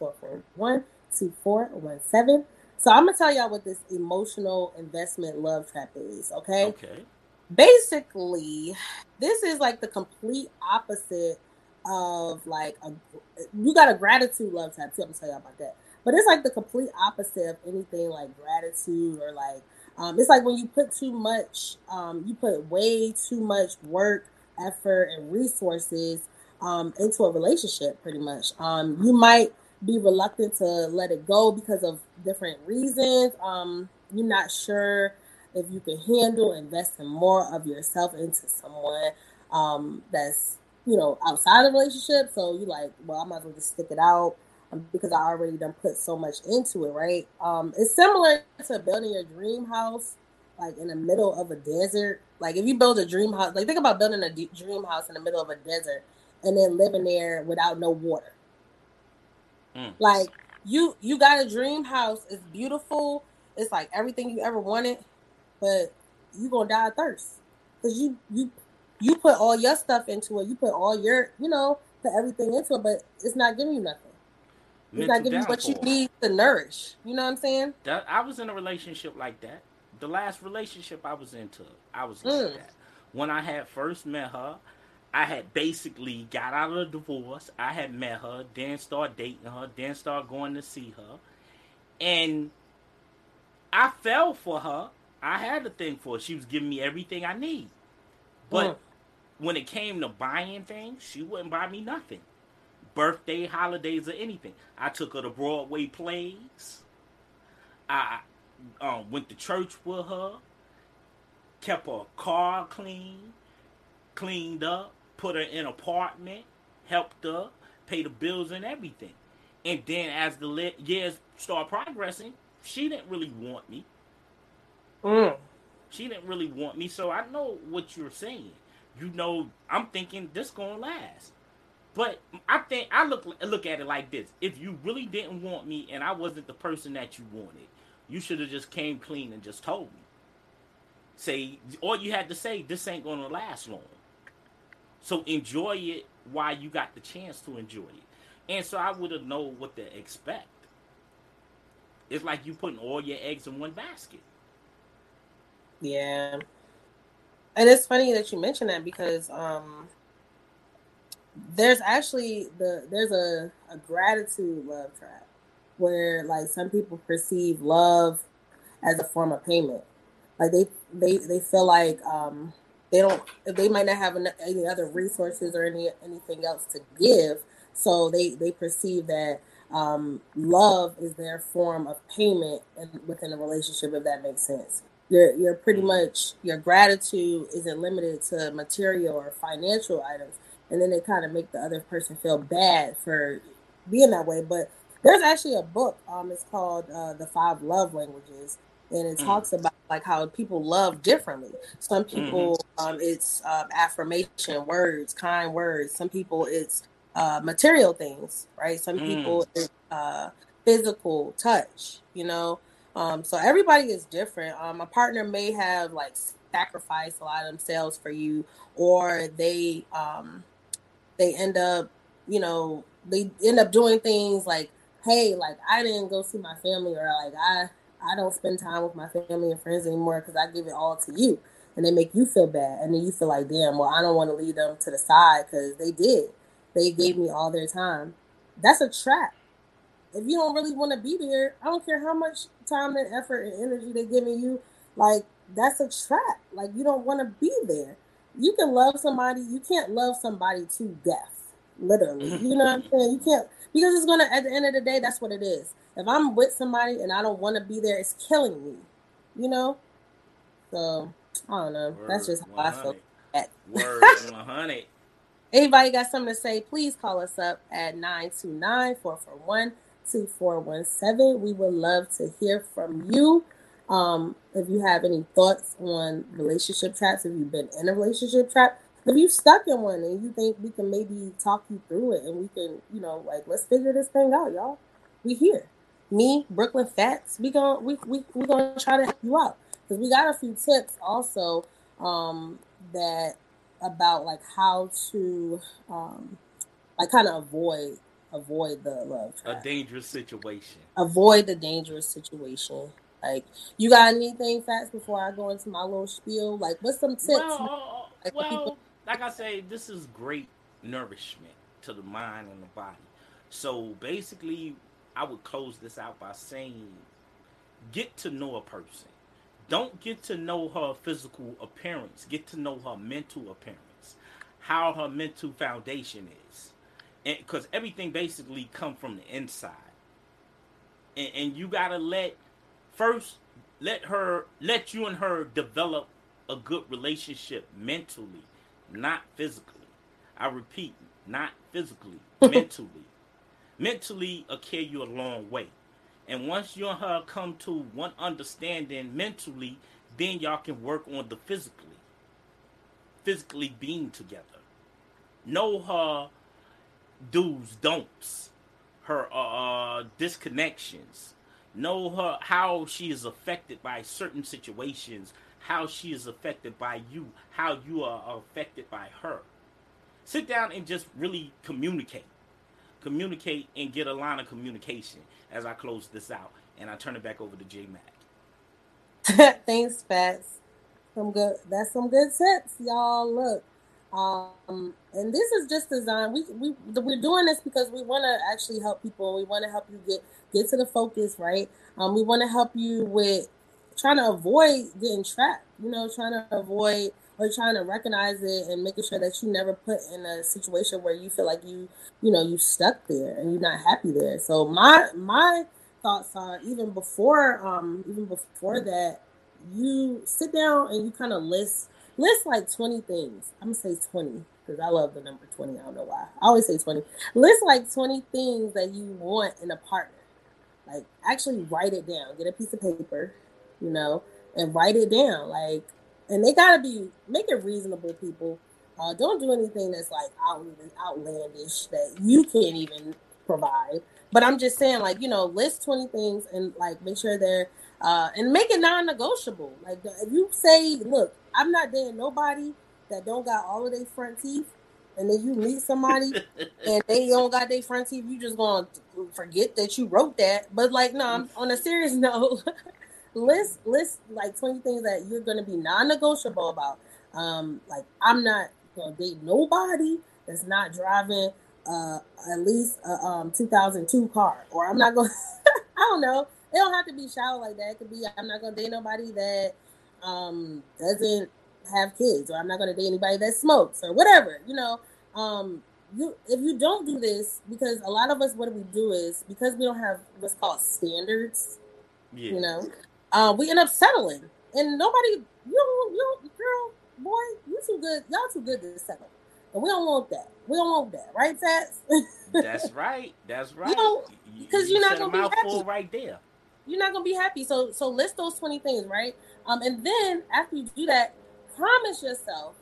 929-441-2417. So I'm gonna tell y'all what this emotional investment love trap is, okay? Okay. Basically, this is like the complete opposite of like a you got a gratitude love trap too. I'm gonna tell y'all about that. But it's like the complete opposite of anything like gratitude or like um, it's like when you put too much, um, you put way too much work, effort, and resources um, into a relationship, pretty much. Um, you might be reluctant to let it go because of different reasons. Um, you're not sure if you can handle investing more of yourself into someone um, that's, you know, outside of the relationship. So you're like, well, I might as well just stick it out because I already done put so much into it, right? Um, it's similar to building your dream house, like in the middle of a desert. Like if you build a dream house, like think about building a d- dream house in the middle of a desert and then living there without no water. Mm. Like you, you got a dream house. It's beautiful. It's like everything you ever wanted, but you gonna die of thirst because you you you put all your stuff into it. You put all your you know put everything into it, but it's not giving you nothing. He's not giving you what you need to nourish. You know what I'm saying? That, I was in a relationship like that. The last relationship I was into, I was like mm. that. When I had first met her, I had basically got out of the divorce. I had met her, then started dating her, then started going to see her. And I fell for her. I had a thing for her. She was giving me everything I need. But mm. when it came to buying things, she wouldn't buy me nothing birthday, holidays, or anything. I took her to Broadway plays. I um, went to church with her, kept her car clean, cleaned up, put her in an apartment, helped her, pay the bills and everything. And then as the years start progressing, she didn't really want me. Mm. She didn't really want me, so I know what you're saying. You know, I'm thinking this gonna last. But I think I look look at it like this: if you really didn't want me and I wasn't the person that you wanted, you should have just came clean and just told me. Say all you had to say, this ain't gonna last long. So enjoy it while you got the chance to enjoy it. And so I would have known what to expect. It's like you putting all your eggs in one basket. Yeah. And it's funny that you mentioned that because um there's actually the there's a, a gratitude love trap where like some people perceive love as a form of payment. Like they they they feel like um they don't they might not have any other resources or any anything else to give. So they they perceive that um love is their form of payment in, within a relationship if that makes sense. You're you're pretty mm-hmm. much your gratitude isn't limited to material or financial items and then they kind of make the other person feel bad for being that way. But there's actually a book. Um, it's called uh, The Five Love Languages, and it mm. talks about like how people love differently. Some people, mm-hmm. um, it's um, affirmation words, kind words. Some people, it's uh, material things, right? Some mm. people, it's uh, physical touch. You know, um, so everybody is different. Um, a partner may have like sacrificed a lot of themselves for you, or they um, they end up you know, they end up doing things like, hey, like I didn't go see my family, or like I I don't spend time with my family and friends anymore because I give it all to you, and they make you feel bad, and then you feel like, damn, well, I don't want to leave them to the side because they did, they gave me all their time. That's a trap. If you don't really want to be there, I don't care how much time and effort and energy they're giving you. Like that's a trap. Like you don't want to be there. You can love somebody, you can't love somebody to death. Literally. Mm-hmm. You know what I'm saying? You can't because it's gonna at the end of the day, that's what it is. If I'm with somebody and I don't want to be there, it's killing me. You know? So I don't know. Word that's just how 100. I feel. At. Word 100. Anybody got something to say, please call us up at 929 441 2417. We would love to hear from you. Um, if you have any thoughts on relationship traps, if you've been in a relationship trap, if you stuck in one and you think we can maybe talk you through it and we can, you know, like let's figure this thing out, y'all. We here. Me, Brooklyn Fats, we going we we we gonna try to help you out. Because we got a few tips also um that about like how to um like kind of avoid avoid the love trap. A dangerous situation. Avoid the dangerous situation. Like, you got anything fast before I go into my little spiel? Like, what's some tips? Well, like, well people- like I say, this is great nourishment to the mind and the body. So basically, I would close this out by saying, get to know a person. Don't get to know her physical appearance. Get to know her mental appearance, how her mental foundation is, because everything basically come from the inside. And, and you gotta let first let her let you and her develop a good relationship mentally, not physically. I repeat, not physically, mentally. Mentally will carry you a long way. And once you and her come to one understanding mentally, then y'all can work on the physically. Physically being together. Know her do's, don'ts, her uh, uh disconnections, know her how she is affected by certain situations, how she is affected by you, how you are affected by her. Sit down and just really communicate. Communicate and get a line of communication as I close this out. And I turn it back over to J Mac. Thanks, Fats. Some good that's some good tips, y'all. Look. Um, and this is just designed. We we we're doing this because we want to actually help people. We want to help you get get to the focus, right? Um, we want to help you with trying to avoid getting trapped. You know, trying to avoid or trying to recognize it and making sure that you never put in a situation where you feel like you you know you stuck there and you're not happy there. So my my thoughts are even before um even before that you sit down and you kind of list list like 20 things. I'm gonna say 20 because I love the number 20. I don't know why. I always say 20. List like 20 things that you want in a partner. Like actually write it down. Get a piece of paper, you know, and write it down. Like, and they gotta be make it reasonable, people. Uh, don't do anything that's like out, outlandish that you can't even provide. But I'm just saying, like, you know, list 20 things and like make sure they're uh, and make it non-negotiable. Like if you say, look, I'm not dating nobody that don't got all of their front teeth, and then you meet somebody and they don't got their front teeth, you just gonna forget that you wrote that. But like, no, I'm, on a serious note, list list like 20 things that you're gonna be non-negotiable about. Um, like I'm not gonna date nobody that's not driving uh at least a um 2002 car, or I'm not gonna. I don't know. It don't have to be shallow like that. It could be I'm not gonna date nobody that um doesn't have kids, or I'm not gonna date anybody that smokes, or whatever. You know, um, you if you don't do this, because a lot of us, what we do is because we don't have what's called standards. Yeah. You know, uh, we end up settling, and nobody, you, you, girl, boy, you too good, y'all too good to settle, and we don't want that. We don't want that, right, Fats? That's right. That's right. Because you are not gonna be happy right there. You're not gonna be happy. So, so list those twenty things, right? Um, and then after you do that, promise yourself,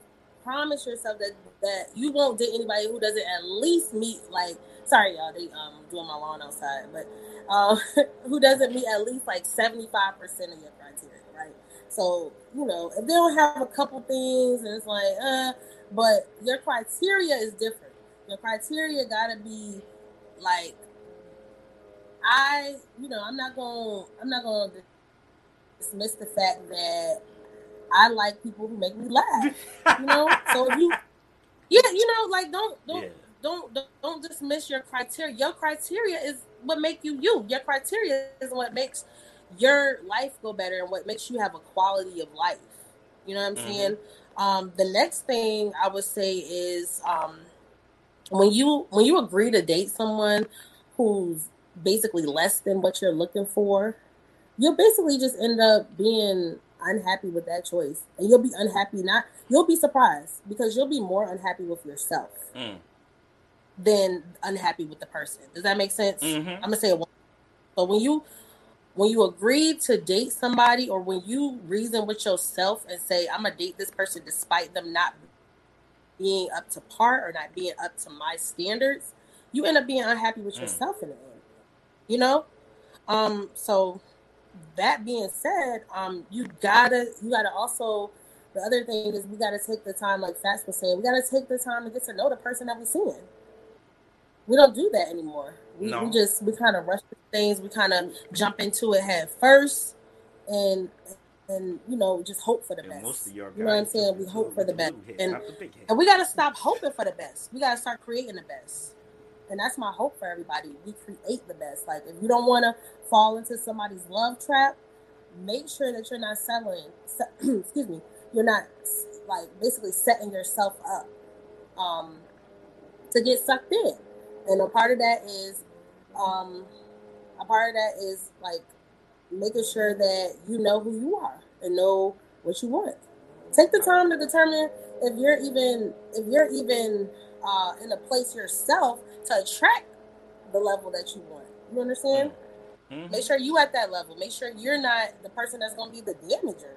promise yourself that that you won't date anybody who doesn't at least meet like sorry y'all they um doing my lawn outside but um who doesn't meet at least like 75% of your criteria right so you know if they don't have a couple things and it's like uh but your criteria is different Your criteria gotta be like I, you know, I'm not gonna I'm not gonna dismiss the fact that I like people who make me laugh. You know, so you, yeah, you know, like don't don't yeah. don't, don't don't dismiss your criteria. Your criteria is what make you you. Your criteria is what makes your life go better and what makes you have a quality of life. You know what I'm mm-hmm. saying? Um, the next thing I would say is um, when you when you agree to date someone who's basically less than what you're looking for, you'll basically just end up being unhappy with that choice. And you'll be unhappy not you'll be surprised because you'll be more unhappy with yourself mm. than unhappy with the person. Does that make sense? Mm-hmm. I'm gonna say it. But when you when you agree to date somebody or when you reason with yourself and say i'm gonna date this person despite them not being up to par or not being up to my standards you end up being unhappy with mm. yourself in end you know um so that being said um you gotta you gotta also the other thing is we gotta take the time like fats was saying we gotta take the time to get to know the person that we're seeing we don't do that anymore we, no. we just we kind of rush things. We kind of jump into it head first, and and you know just hope for the and best. you know what I'm saying? We hope for the best, and and we got to stop hoping for the best. We got to start creating the best, and that's my hope for everybody. We create the best. Like if you don't want to fall into somebody's love trap, make sure that you're not selling. excuse me. You're not like basically setting yourself up um, to get sucked in. And a part of that is um, a part of that is like making sure that you know who you are and know what you want. Take the time to determine if you're even if you're even uh, in a place yourself to attract the level that you want. You understand? Mm-hmm. Make sure you at that level. Make sure you're not the person that's going to be the damager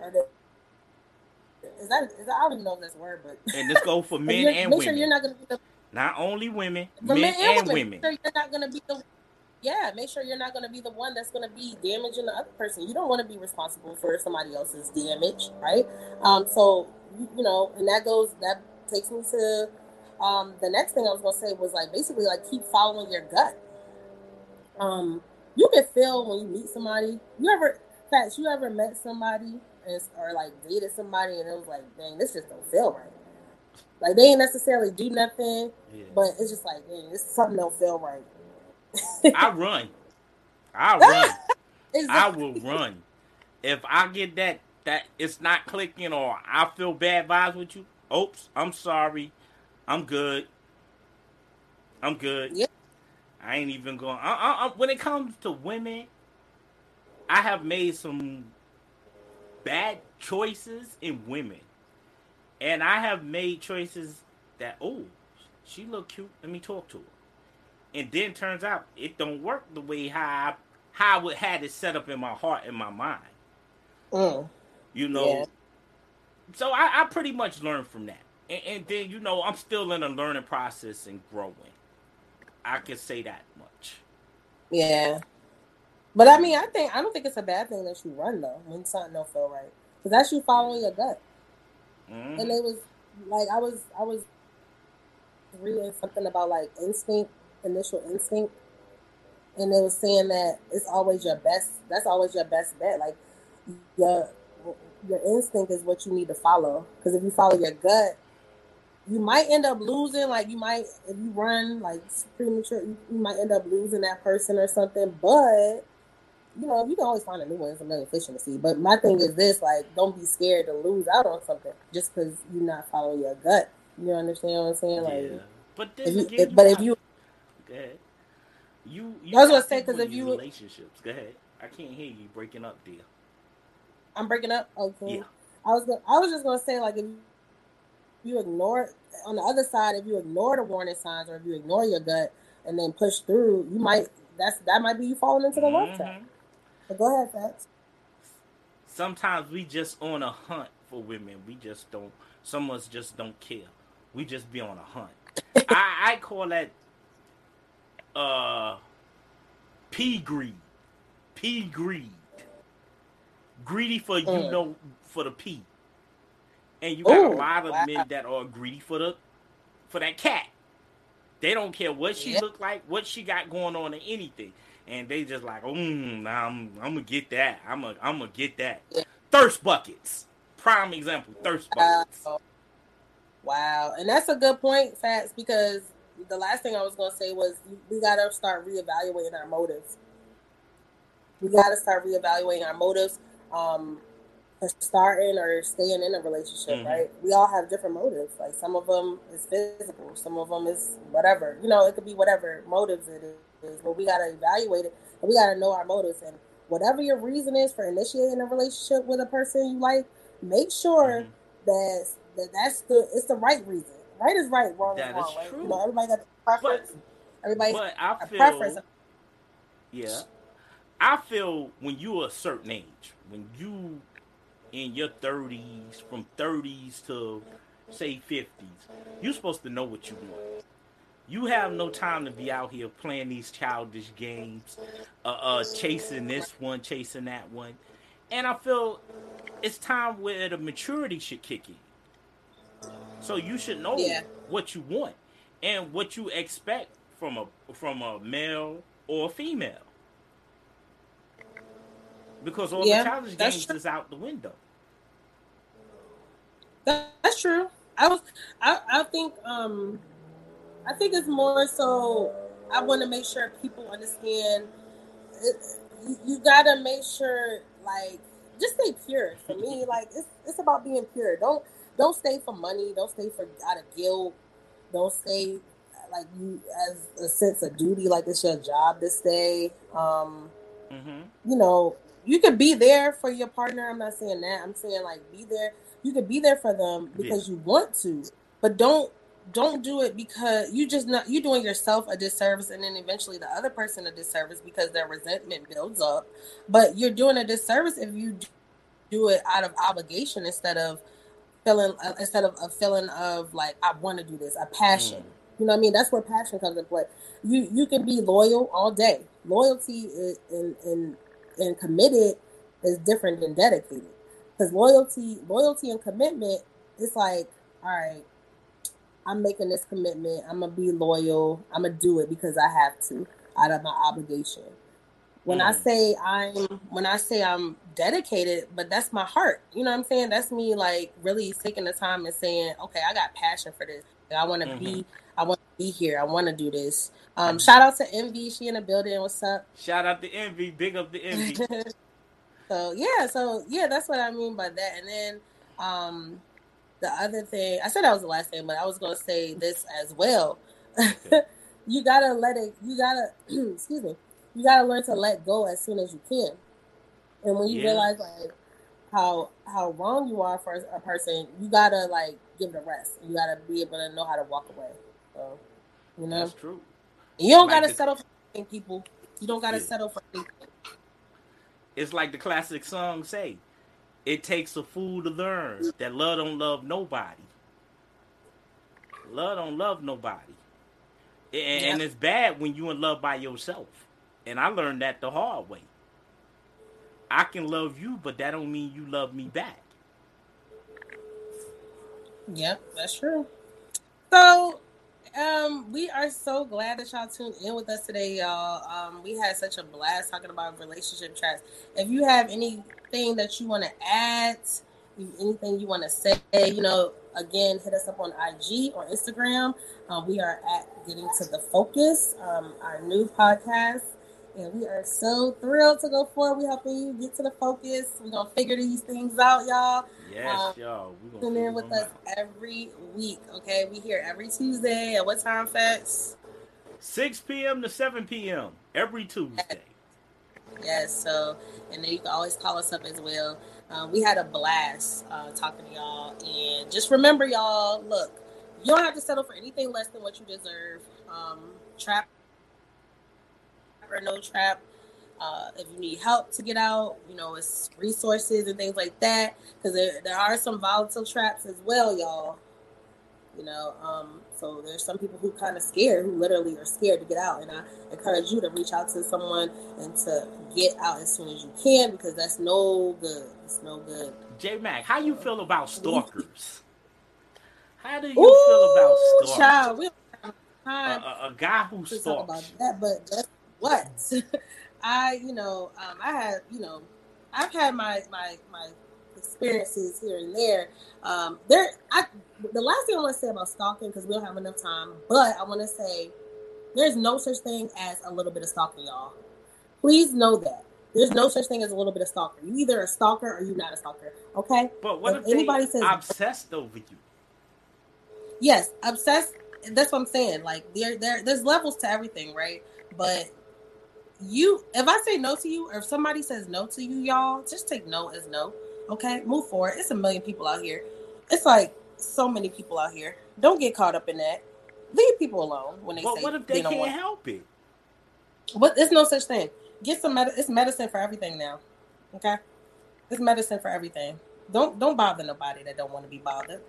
or the is that, is that I don't even know if that's word, but and this go for men and make women. sure you're not going to be the not only women, men, men, and, and women. women. Make sure you're not going to be the yeah, make sure you're not going to be the one that's going to be damaging the other person. You don't want to be responsible for somebody else's damage, right? Um, so you know, and that goes that takes me to um, the next thing I was to say was like basically like keep following your gut. Um, you can feel when you meet somebody. You ever, fact, you ever met somebody and, or like dated somebody and it was like, dang, this just don't feel right. Like they ain't necessarily do nothing, yeah. but it's just like, dang, this something don't feel right. I run. I run. I will run. If I get that that it's not clicking or I feel bad vibes with you, oops, I'm sorry. I'm good. I'm good. Yep. I ain't even going. I, I, I, when it comes to women, I have made some bad choices in women, and I have made choices that oh, she look cute. Let me talk to her and then turns out it don't work the way how I, how I would had it set up in my heart and my mind. Mm. You know, yeah. so I, I, pretty much learned from that, and, and, then you know I'm still in a learning process and growing. I can say that much. Yeah, but I mean, I think I don't think it's a bad thing that you run though when something don't feel right because that's you following your gut. Mm-hmm. And it was like I was I was reading something about like instinct initial instinct, and it was saying that it's always your best. That's always your best bet. Like your your instinct is what you need to follow. Because if you follow your gut, you might end up losing. Like you might, if you run like premature, you, you might end up losing that person or something. But you know, you can always find a new one. It's a million fish in the sea. But my thing is this: like, don't be scared to lose out on something just because you're not following your gut. You understand what I'm saying? Like, yeah. but if you, if, but if you Go ahead. You, you I was gonna say because if you relationships, go ahead. I can't hear you breaking up, dear. I'm breaking up. Okay. Yeah. I was gonna, I was just gonna say like if you ignore on the other side, if you ignore the warning signs or if you ignore your gut and then push through, you might that's that might be you falling into the mm-hmm. love trap. But go ahead, Fats. Sometimes we just on a hunt for women. We just don't. Some of us just don't care. We just be on a hunt. I, I call that uh pea greed. Pea greed. Greedy for you mm. know for the pea. And you got Ooh, a lot of wow. men that are greedy for the for that cat. They don't care what she yeah. look like, what she got going on, or anything. And they just like, oh, I'm, I'm gonna get that. I'm gonna, I'm gonna get that. Yeah. Thirst buckets, prime example. Thirst buckets. Wow. wow, and that's a good point, Fats, because the last thing I was gonna say was we gotta start reevaluating our motives. We gotta start reevaluating our motives. Um, starting or staying in a relationship, mm-hmm. right? We all have different motives. Like some of them is physical, some of them is whatever. You know, it could be whatever motives it is. But we gotta evaluate it, and we gotta know our motives. And whatever your reason is for initiating a relationship with a person you like, make sure mm-hmm. that that that's the it's the right reason. Right is right, wrong that is wrong. Right? You know, everybody got a preference. But, everybody but I a feel, preference. Yeah. I feel when you're a certain age, when you in your 30s, from 30s to say 50s, you're supposed to know what you want. You have no time to be out here playing these childish games, uh, uh, chasing this one, chasing that one. And I feel it's time where the maturity should kick in. So you should know yeah. what you want and what you expect from a from a male or a female. Because all yeah, the childish games true. is out the window. That's true. I was. I. I think. Um. I think it's more so. I want to make sure people understand. It, you, you gotta make sure, like, just stay pure. For me, like, it's it's about being pure. Don't don't stay for money. Don't stay for out of guilt. Don't stay like you as a sense of duty, like it's your job to stay. Um, mm-hmm. You know, you could be there for your partner. I'm not saying that. I'm saying like be there you could be there for them because yeah. you want to, but don't don't do it because you just not you're doing yourself a disservice and then eventually the other person a disservice because their resentment builds up. But you're doing a disservice if you do it out of obligation instead of feeling uh, instead of a feeling of like I want to do this, a passion. Mm. You know what I mean? That's where passion comes into play. You you can be loyal all day. Loyalty and and and committed is different than dedicated. Because loyalty loyalty and commitment it's like all right i'm making this commitment i'm gonna be loyal i'm gonna do it because i have to out of my obligation. When mm. i say i'm when i say i'm dedicated but that's my heart you know what i'm saying? That's me like really taking the time and saying okay i got passion for this i want to mm-hmm. be i want to be here i want to do this um shout out to envy she in the building what's up shout out to envy big up the envy So yeah, so yeah, that's what I mean by that. And then um the other thing I said that was the last thing, but I was gonna say this as well. you gotta let it you gotta excuse me, you gotta learn to let go as soon as you can. And when you yeah. realize like how how wrong you are for a person, you gotta like give it a rest. You gotta be able to know how to walk away. So you know that's true. You don't like gotta settle for people. You don't gotta yeah. settle for anything. It's like the classic song say, "It takes a fool to learn that love don't love nobody. Love don't love nobody, and, and it's bad when you in love by yourself. And I learned that the hard way. I can love you, but that don't mean you love me back. Yep, that's true. So um, we are so glad that y'all tuned in with us today, y'all. Um, we had such a blast talking about relationship traps. If you have anything that you want to add, anything you want to say, you know, again, hit us up on IG or Instagram. Uh, we are at Getting to the Focus, um, our new podcast. And we are so thrilled to go forward. We helping you get to the focus. We're gonna figure these things out, y'all. Yes, um, y'all. We're gonna tune in with us out. every week. Okay, we here every Tuesday. At what time, Fats? 6 p.m. to 7 p.m. every Tuesday. Yes. So, and then you can always call us up as well. Um, we had a blast uh, talking to y'all, and just remember, y'all. Look, you don't have to settle for anything less than what you deserve. Um, trap or no trap. Uh, if you need help to get out, you know, it's resources and things like that. Because there, there are some volatile traps as well, y'all. You know, um, so there's some people who kind of scared, who literally are scared to get out. And I encourage you to reach out to someone and to get out as soon as you can because that's no good. It's no good. J Mac, how you feel about stalkers? How do you Ooh, feel about stalkers? Child, we time. A, a, a guy who stalks. Talk about that, but guess what? I, you know, um, I had, you know, I've had my my my experiences here and there. Um, there, I the last thing I want to say about stalking because we don't have enough time, but I want to say there's no such thing as a little bit of stalking, y'all. Please know that there's no such thing as a little bit of stalker. You either a stalker or you're not a stalker. Okay. But what if, if anybody says obsessed over you? Yes, obsessed. That's what I'm saying. Like there, there, there's levels to everything, right? But you, if I say no to you, or if somebody says no to you, y'all, just take no as no. Okay, move forward. It's a million people out here. It's like so many people out here. Don't get caught up in that. Leave people alone when they well, say what if they, they can't want... help it? What? There's no such thing. Get some. Med- it's medicine for everything now. Okay, it's medicine for everything. Don't don't bother nobody that don't want to be bothered.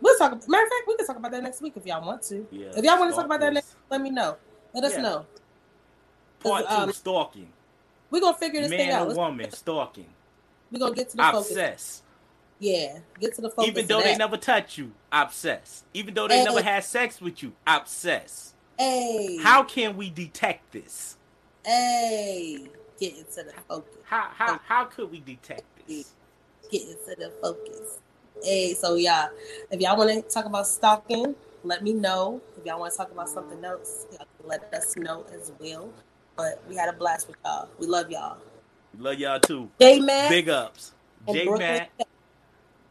We'll talk. Matter of fact, we can talk about that next week if y'all want to. Yeah, if y'all want to talk about that next, let me know. Let us yeah. know. Part two: um, stalking. We're gonna figure this Man thing out. Man or woman stalking. We're gonna get to the obsess. focus. Yeah, get to the focus. Even though they never touch you, obsess. Even though they hey. never had sex with you, obsess. Hey. How can we detect this? Hey, get into the focus. How how how could we detect this? Get into the focus. Hey, so yeah, if y'all want to talk about stalking, let me know. If y'all want to talk about something else, let us know as well. But we had a blast with y'all. We love y'all. Love y'all too. J Mac. Big ups. J Mac.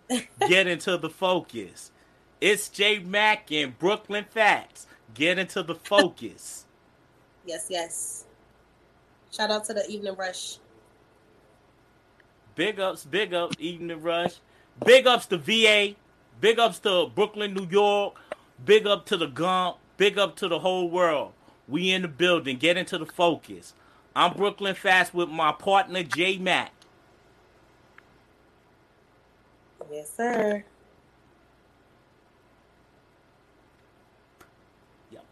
Get into the focus. It's J Mac and Brooklyn Fats. Get into the focus. yes, yes. Shout out to the Evening Rush. Big ups, big ups, Evening Rush. Big ups to VA. Big ups to Brooklyn, New York. Big up to the Gump. Big up to the whole world. We in the building. Get into the focus. I'm Brooklyn Fats with my partner J Mac. Yes, sir. Yep.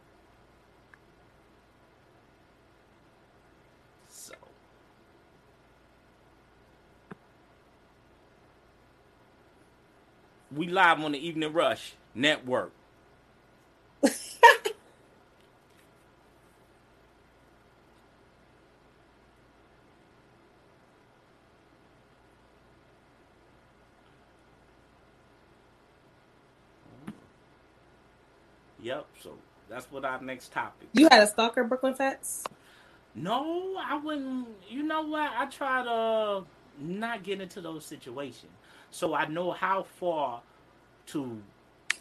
So. We live on the Evening Rush Network. Yep. So what our next topic. You had a stalker, Brooklyn Fats? No, I wouldn't. You know what? I try to uh, not get into those situations, so I know how far to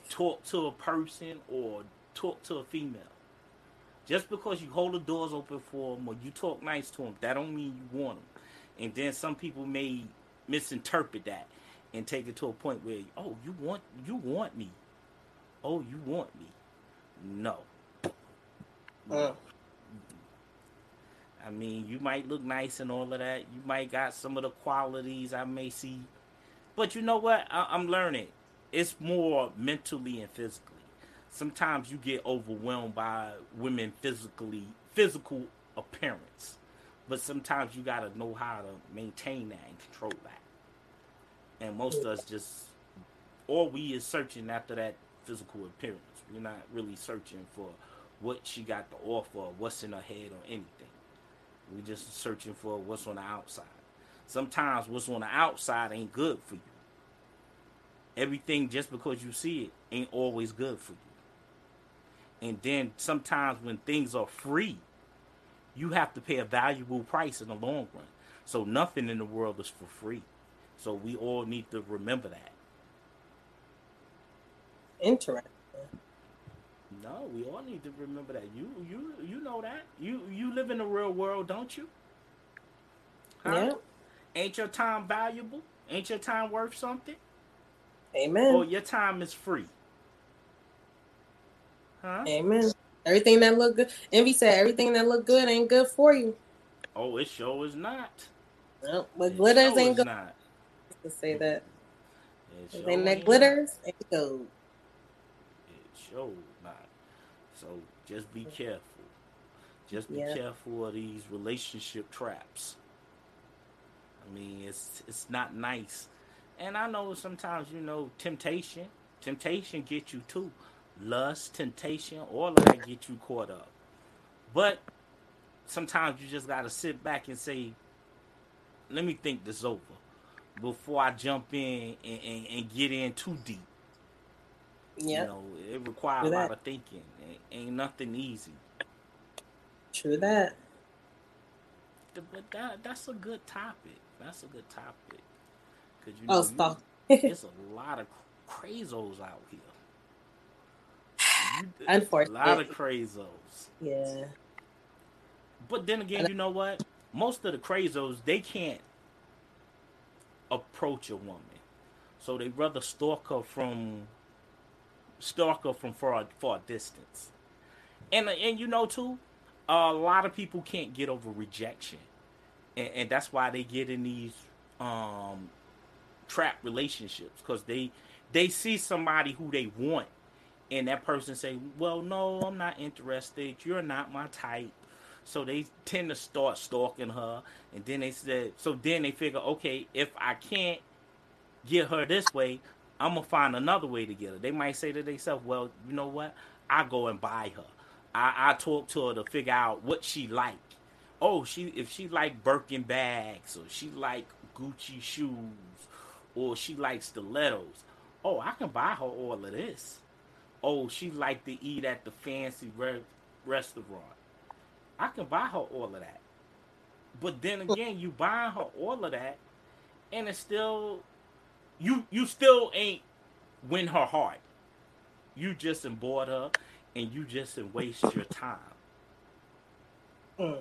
talk to a person or talk to a female. Just because you hold the doors open for them or you talk nice to them, that don't mean you want them. And then some people may misinterpret that and take it to a point where, oh, you want you want me. Oh, you want me. No. Uh. I mean, you might look nice and all of that. You might got some of the qualities I may see, but you know what? I- I'm learning. It's more mentally and physically. Sometimes you get overwhelmed by women physically, physical appearance, but sometimes you gotta know how to maintain that and control that. And most of us just, all we is searching after that physical appearance. We're not really searching for what she got to offer, what's in her head, or anything. We're just searching for what's on the outside. Sometimes what's on the outside ain't good for you. Everything just because you see it ain't always good for you. And then sometimes when things are free, you have to pay a valuable price in the long run. So nothing in the world is for free. So we all need to remember that. Interesting. No, we all need to remember that. You you you know that. You you live in the real world, don't you? Huh? Yeah. Ain't your time valuable? Ain't your time worth something? Amen. Or your time is free. Huh? Amen. Everything that look good. Envy said everything that look good ain't good for you. Oh, it sure is not. No, but it glitters sure ain't good. Not. To say that. It sure that glitters ain't gold. It sure so just be careful. Just be yeah. careful of these relationship traps. I mean, it's it's not nice. And I know sometimes, you know, temptation, temptation gets you too. lust, temptation, all of that get you caught up. But sometimes you just gotta sit back and say, "Let me think this over before I jump in and, and, and get in too deep." Yeah, you know, it requires a lot of thinking. Ain't nothing easy. True that. But that that's a good topic. That's a good topic. Cause you oh, know, oh, stop. there's a lot of crazos out here. Unfortunately, a lot of crazos. Yeah. But then again, you know what? Most of the crazos they can't approach a woman, so they rather stalk her from stalk her from far far distance. And and you know too, a lot of people can't get over rejection, and, and that's why they get in these um trap relationships because they they see somebody who they want. And that person say well no i'm not interested. You're not my type. So they tend to start stalking her. And then they said so then they figure okay if i can't get her this way i'm gonna find another way to get her they might say to themselves well you know what i go and buy her i, I talk to her to figure out what she like oh she if she like birkin bags or she like gucci shoes or she likes stilettos. Oh, I can buy her all of this. Oh, she like to eat at the fancy re- restaurant. I can buy her all of that. But then again, you buying her all of that, and it's still you you still ain't win her heart. You just bought her, and you just waste your time. Mm.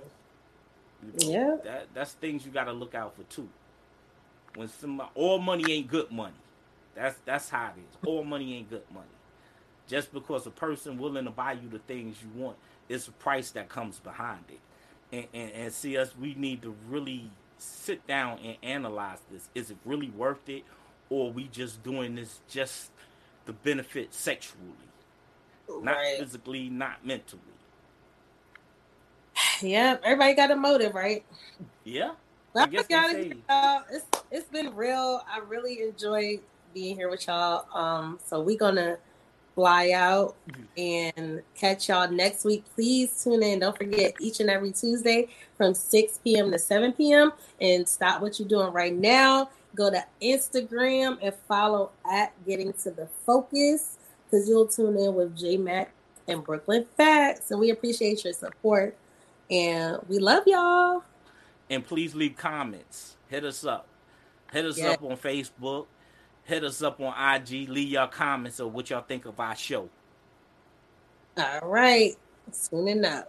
Yeah, that that's things you got to look out for too. When some all money ain't good money. That's that's how it is. All money ain't good money. Just because a person willing to buy you the things you want, it's a price that comes behind it. And, and, and see us, we need to really sit down and analyze this. Is it really worth it, or we just doing this just to benefit sexually, right. not physically, not mentally? Yeah, everybody got a motive, right? Yeah. I, I it's it's been real. I really enjoy being here with y'all. Um, so we're gonna fly out and catch y'all next week. Please tune in. Don't forget each and every Tuesday from 6 p.m. to 7 p.m. And stop what you're doing right now. Go to Instagram and follow at Getting to the Focus because you'll tune in with J Mac and Brooklyn Fats. And we appreciate your support. And we love y'all. And please leave comments. Hit us up. Hit us yeah. up on Facebook. Hit us up on IG. Leave your comments of what y'all think of our show. All right. Soon enough.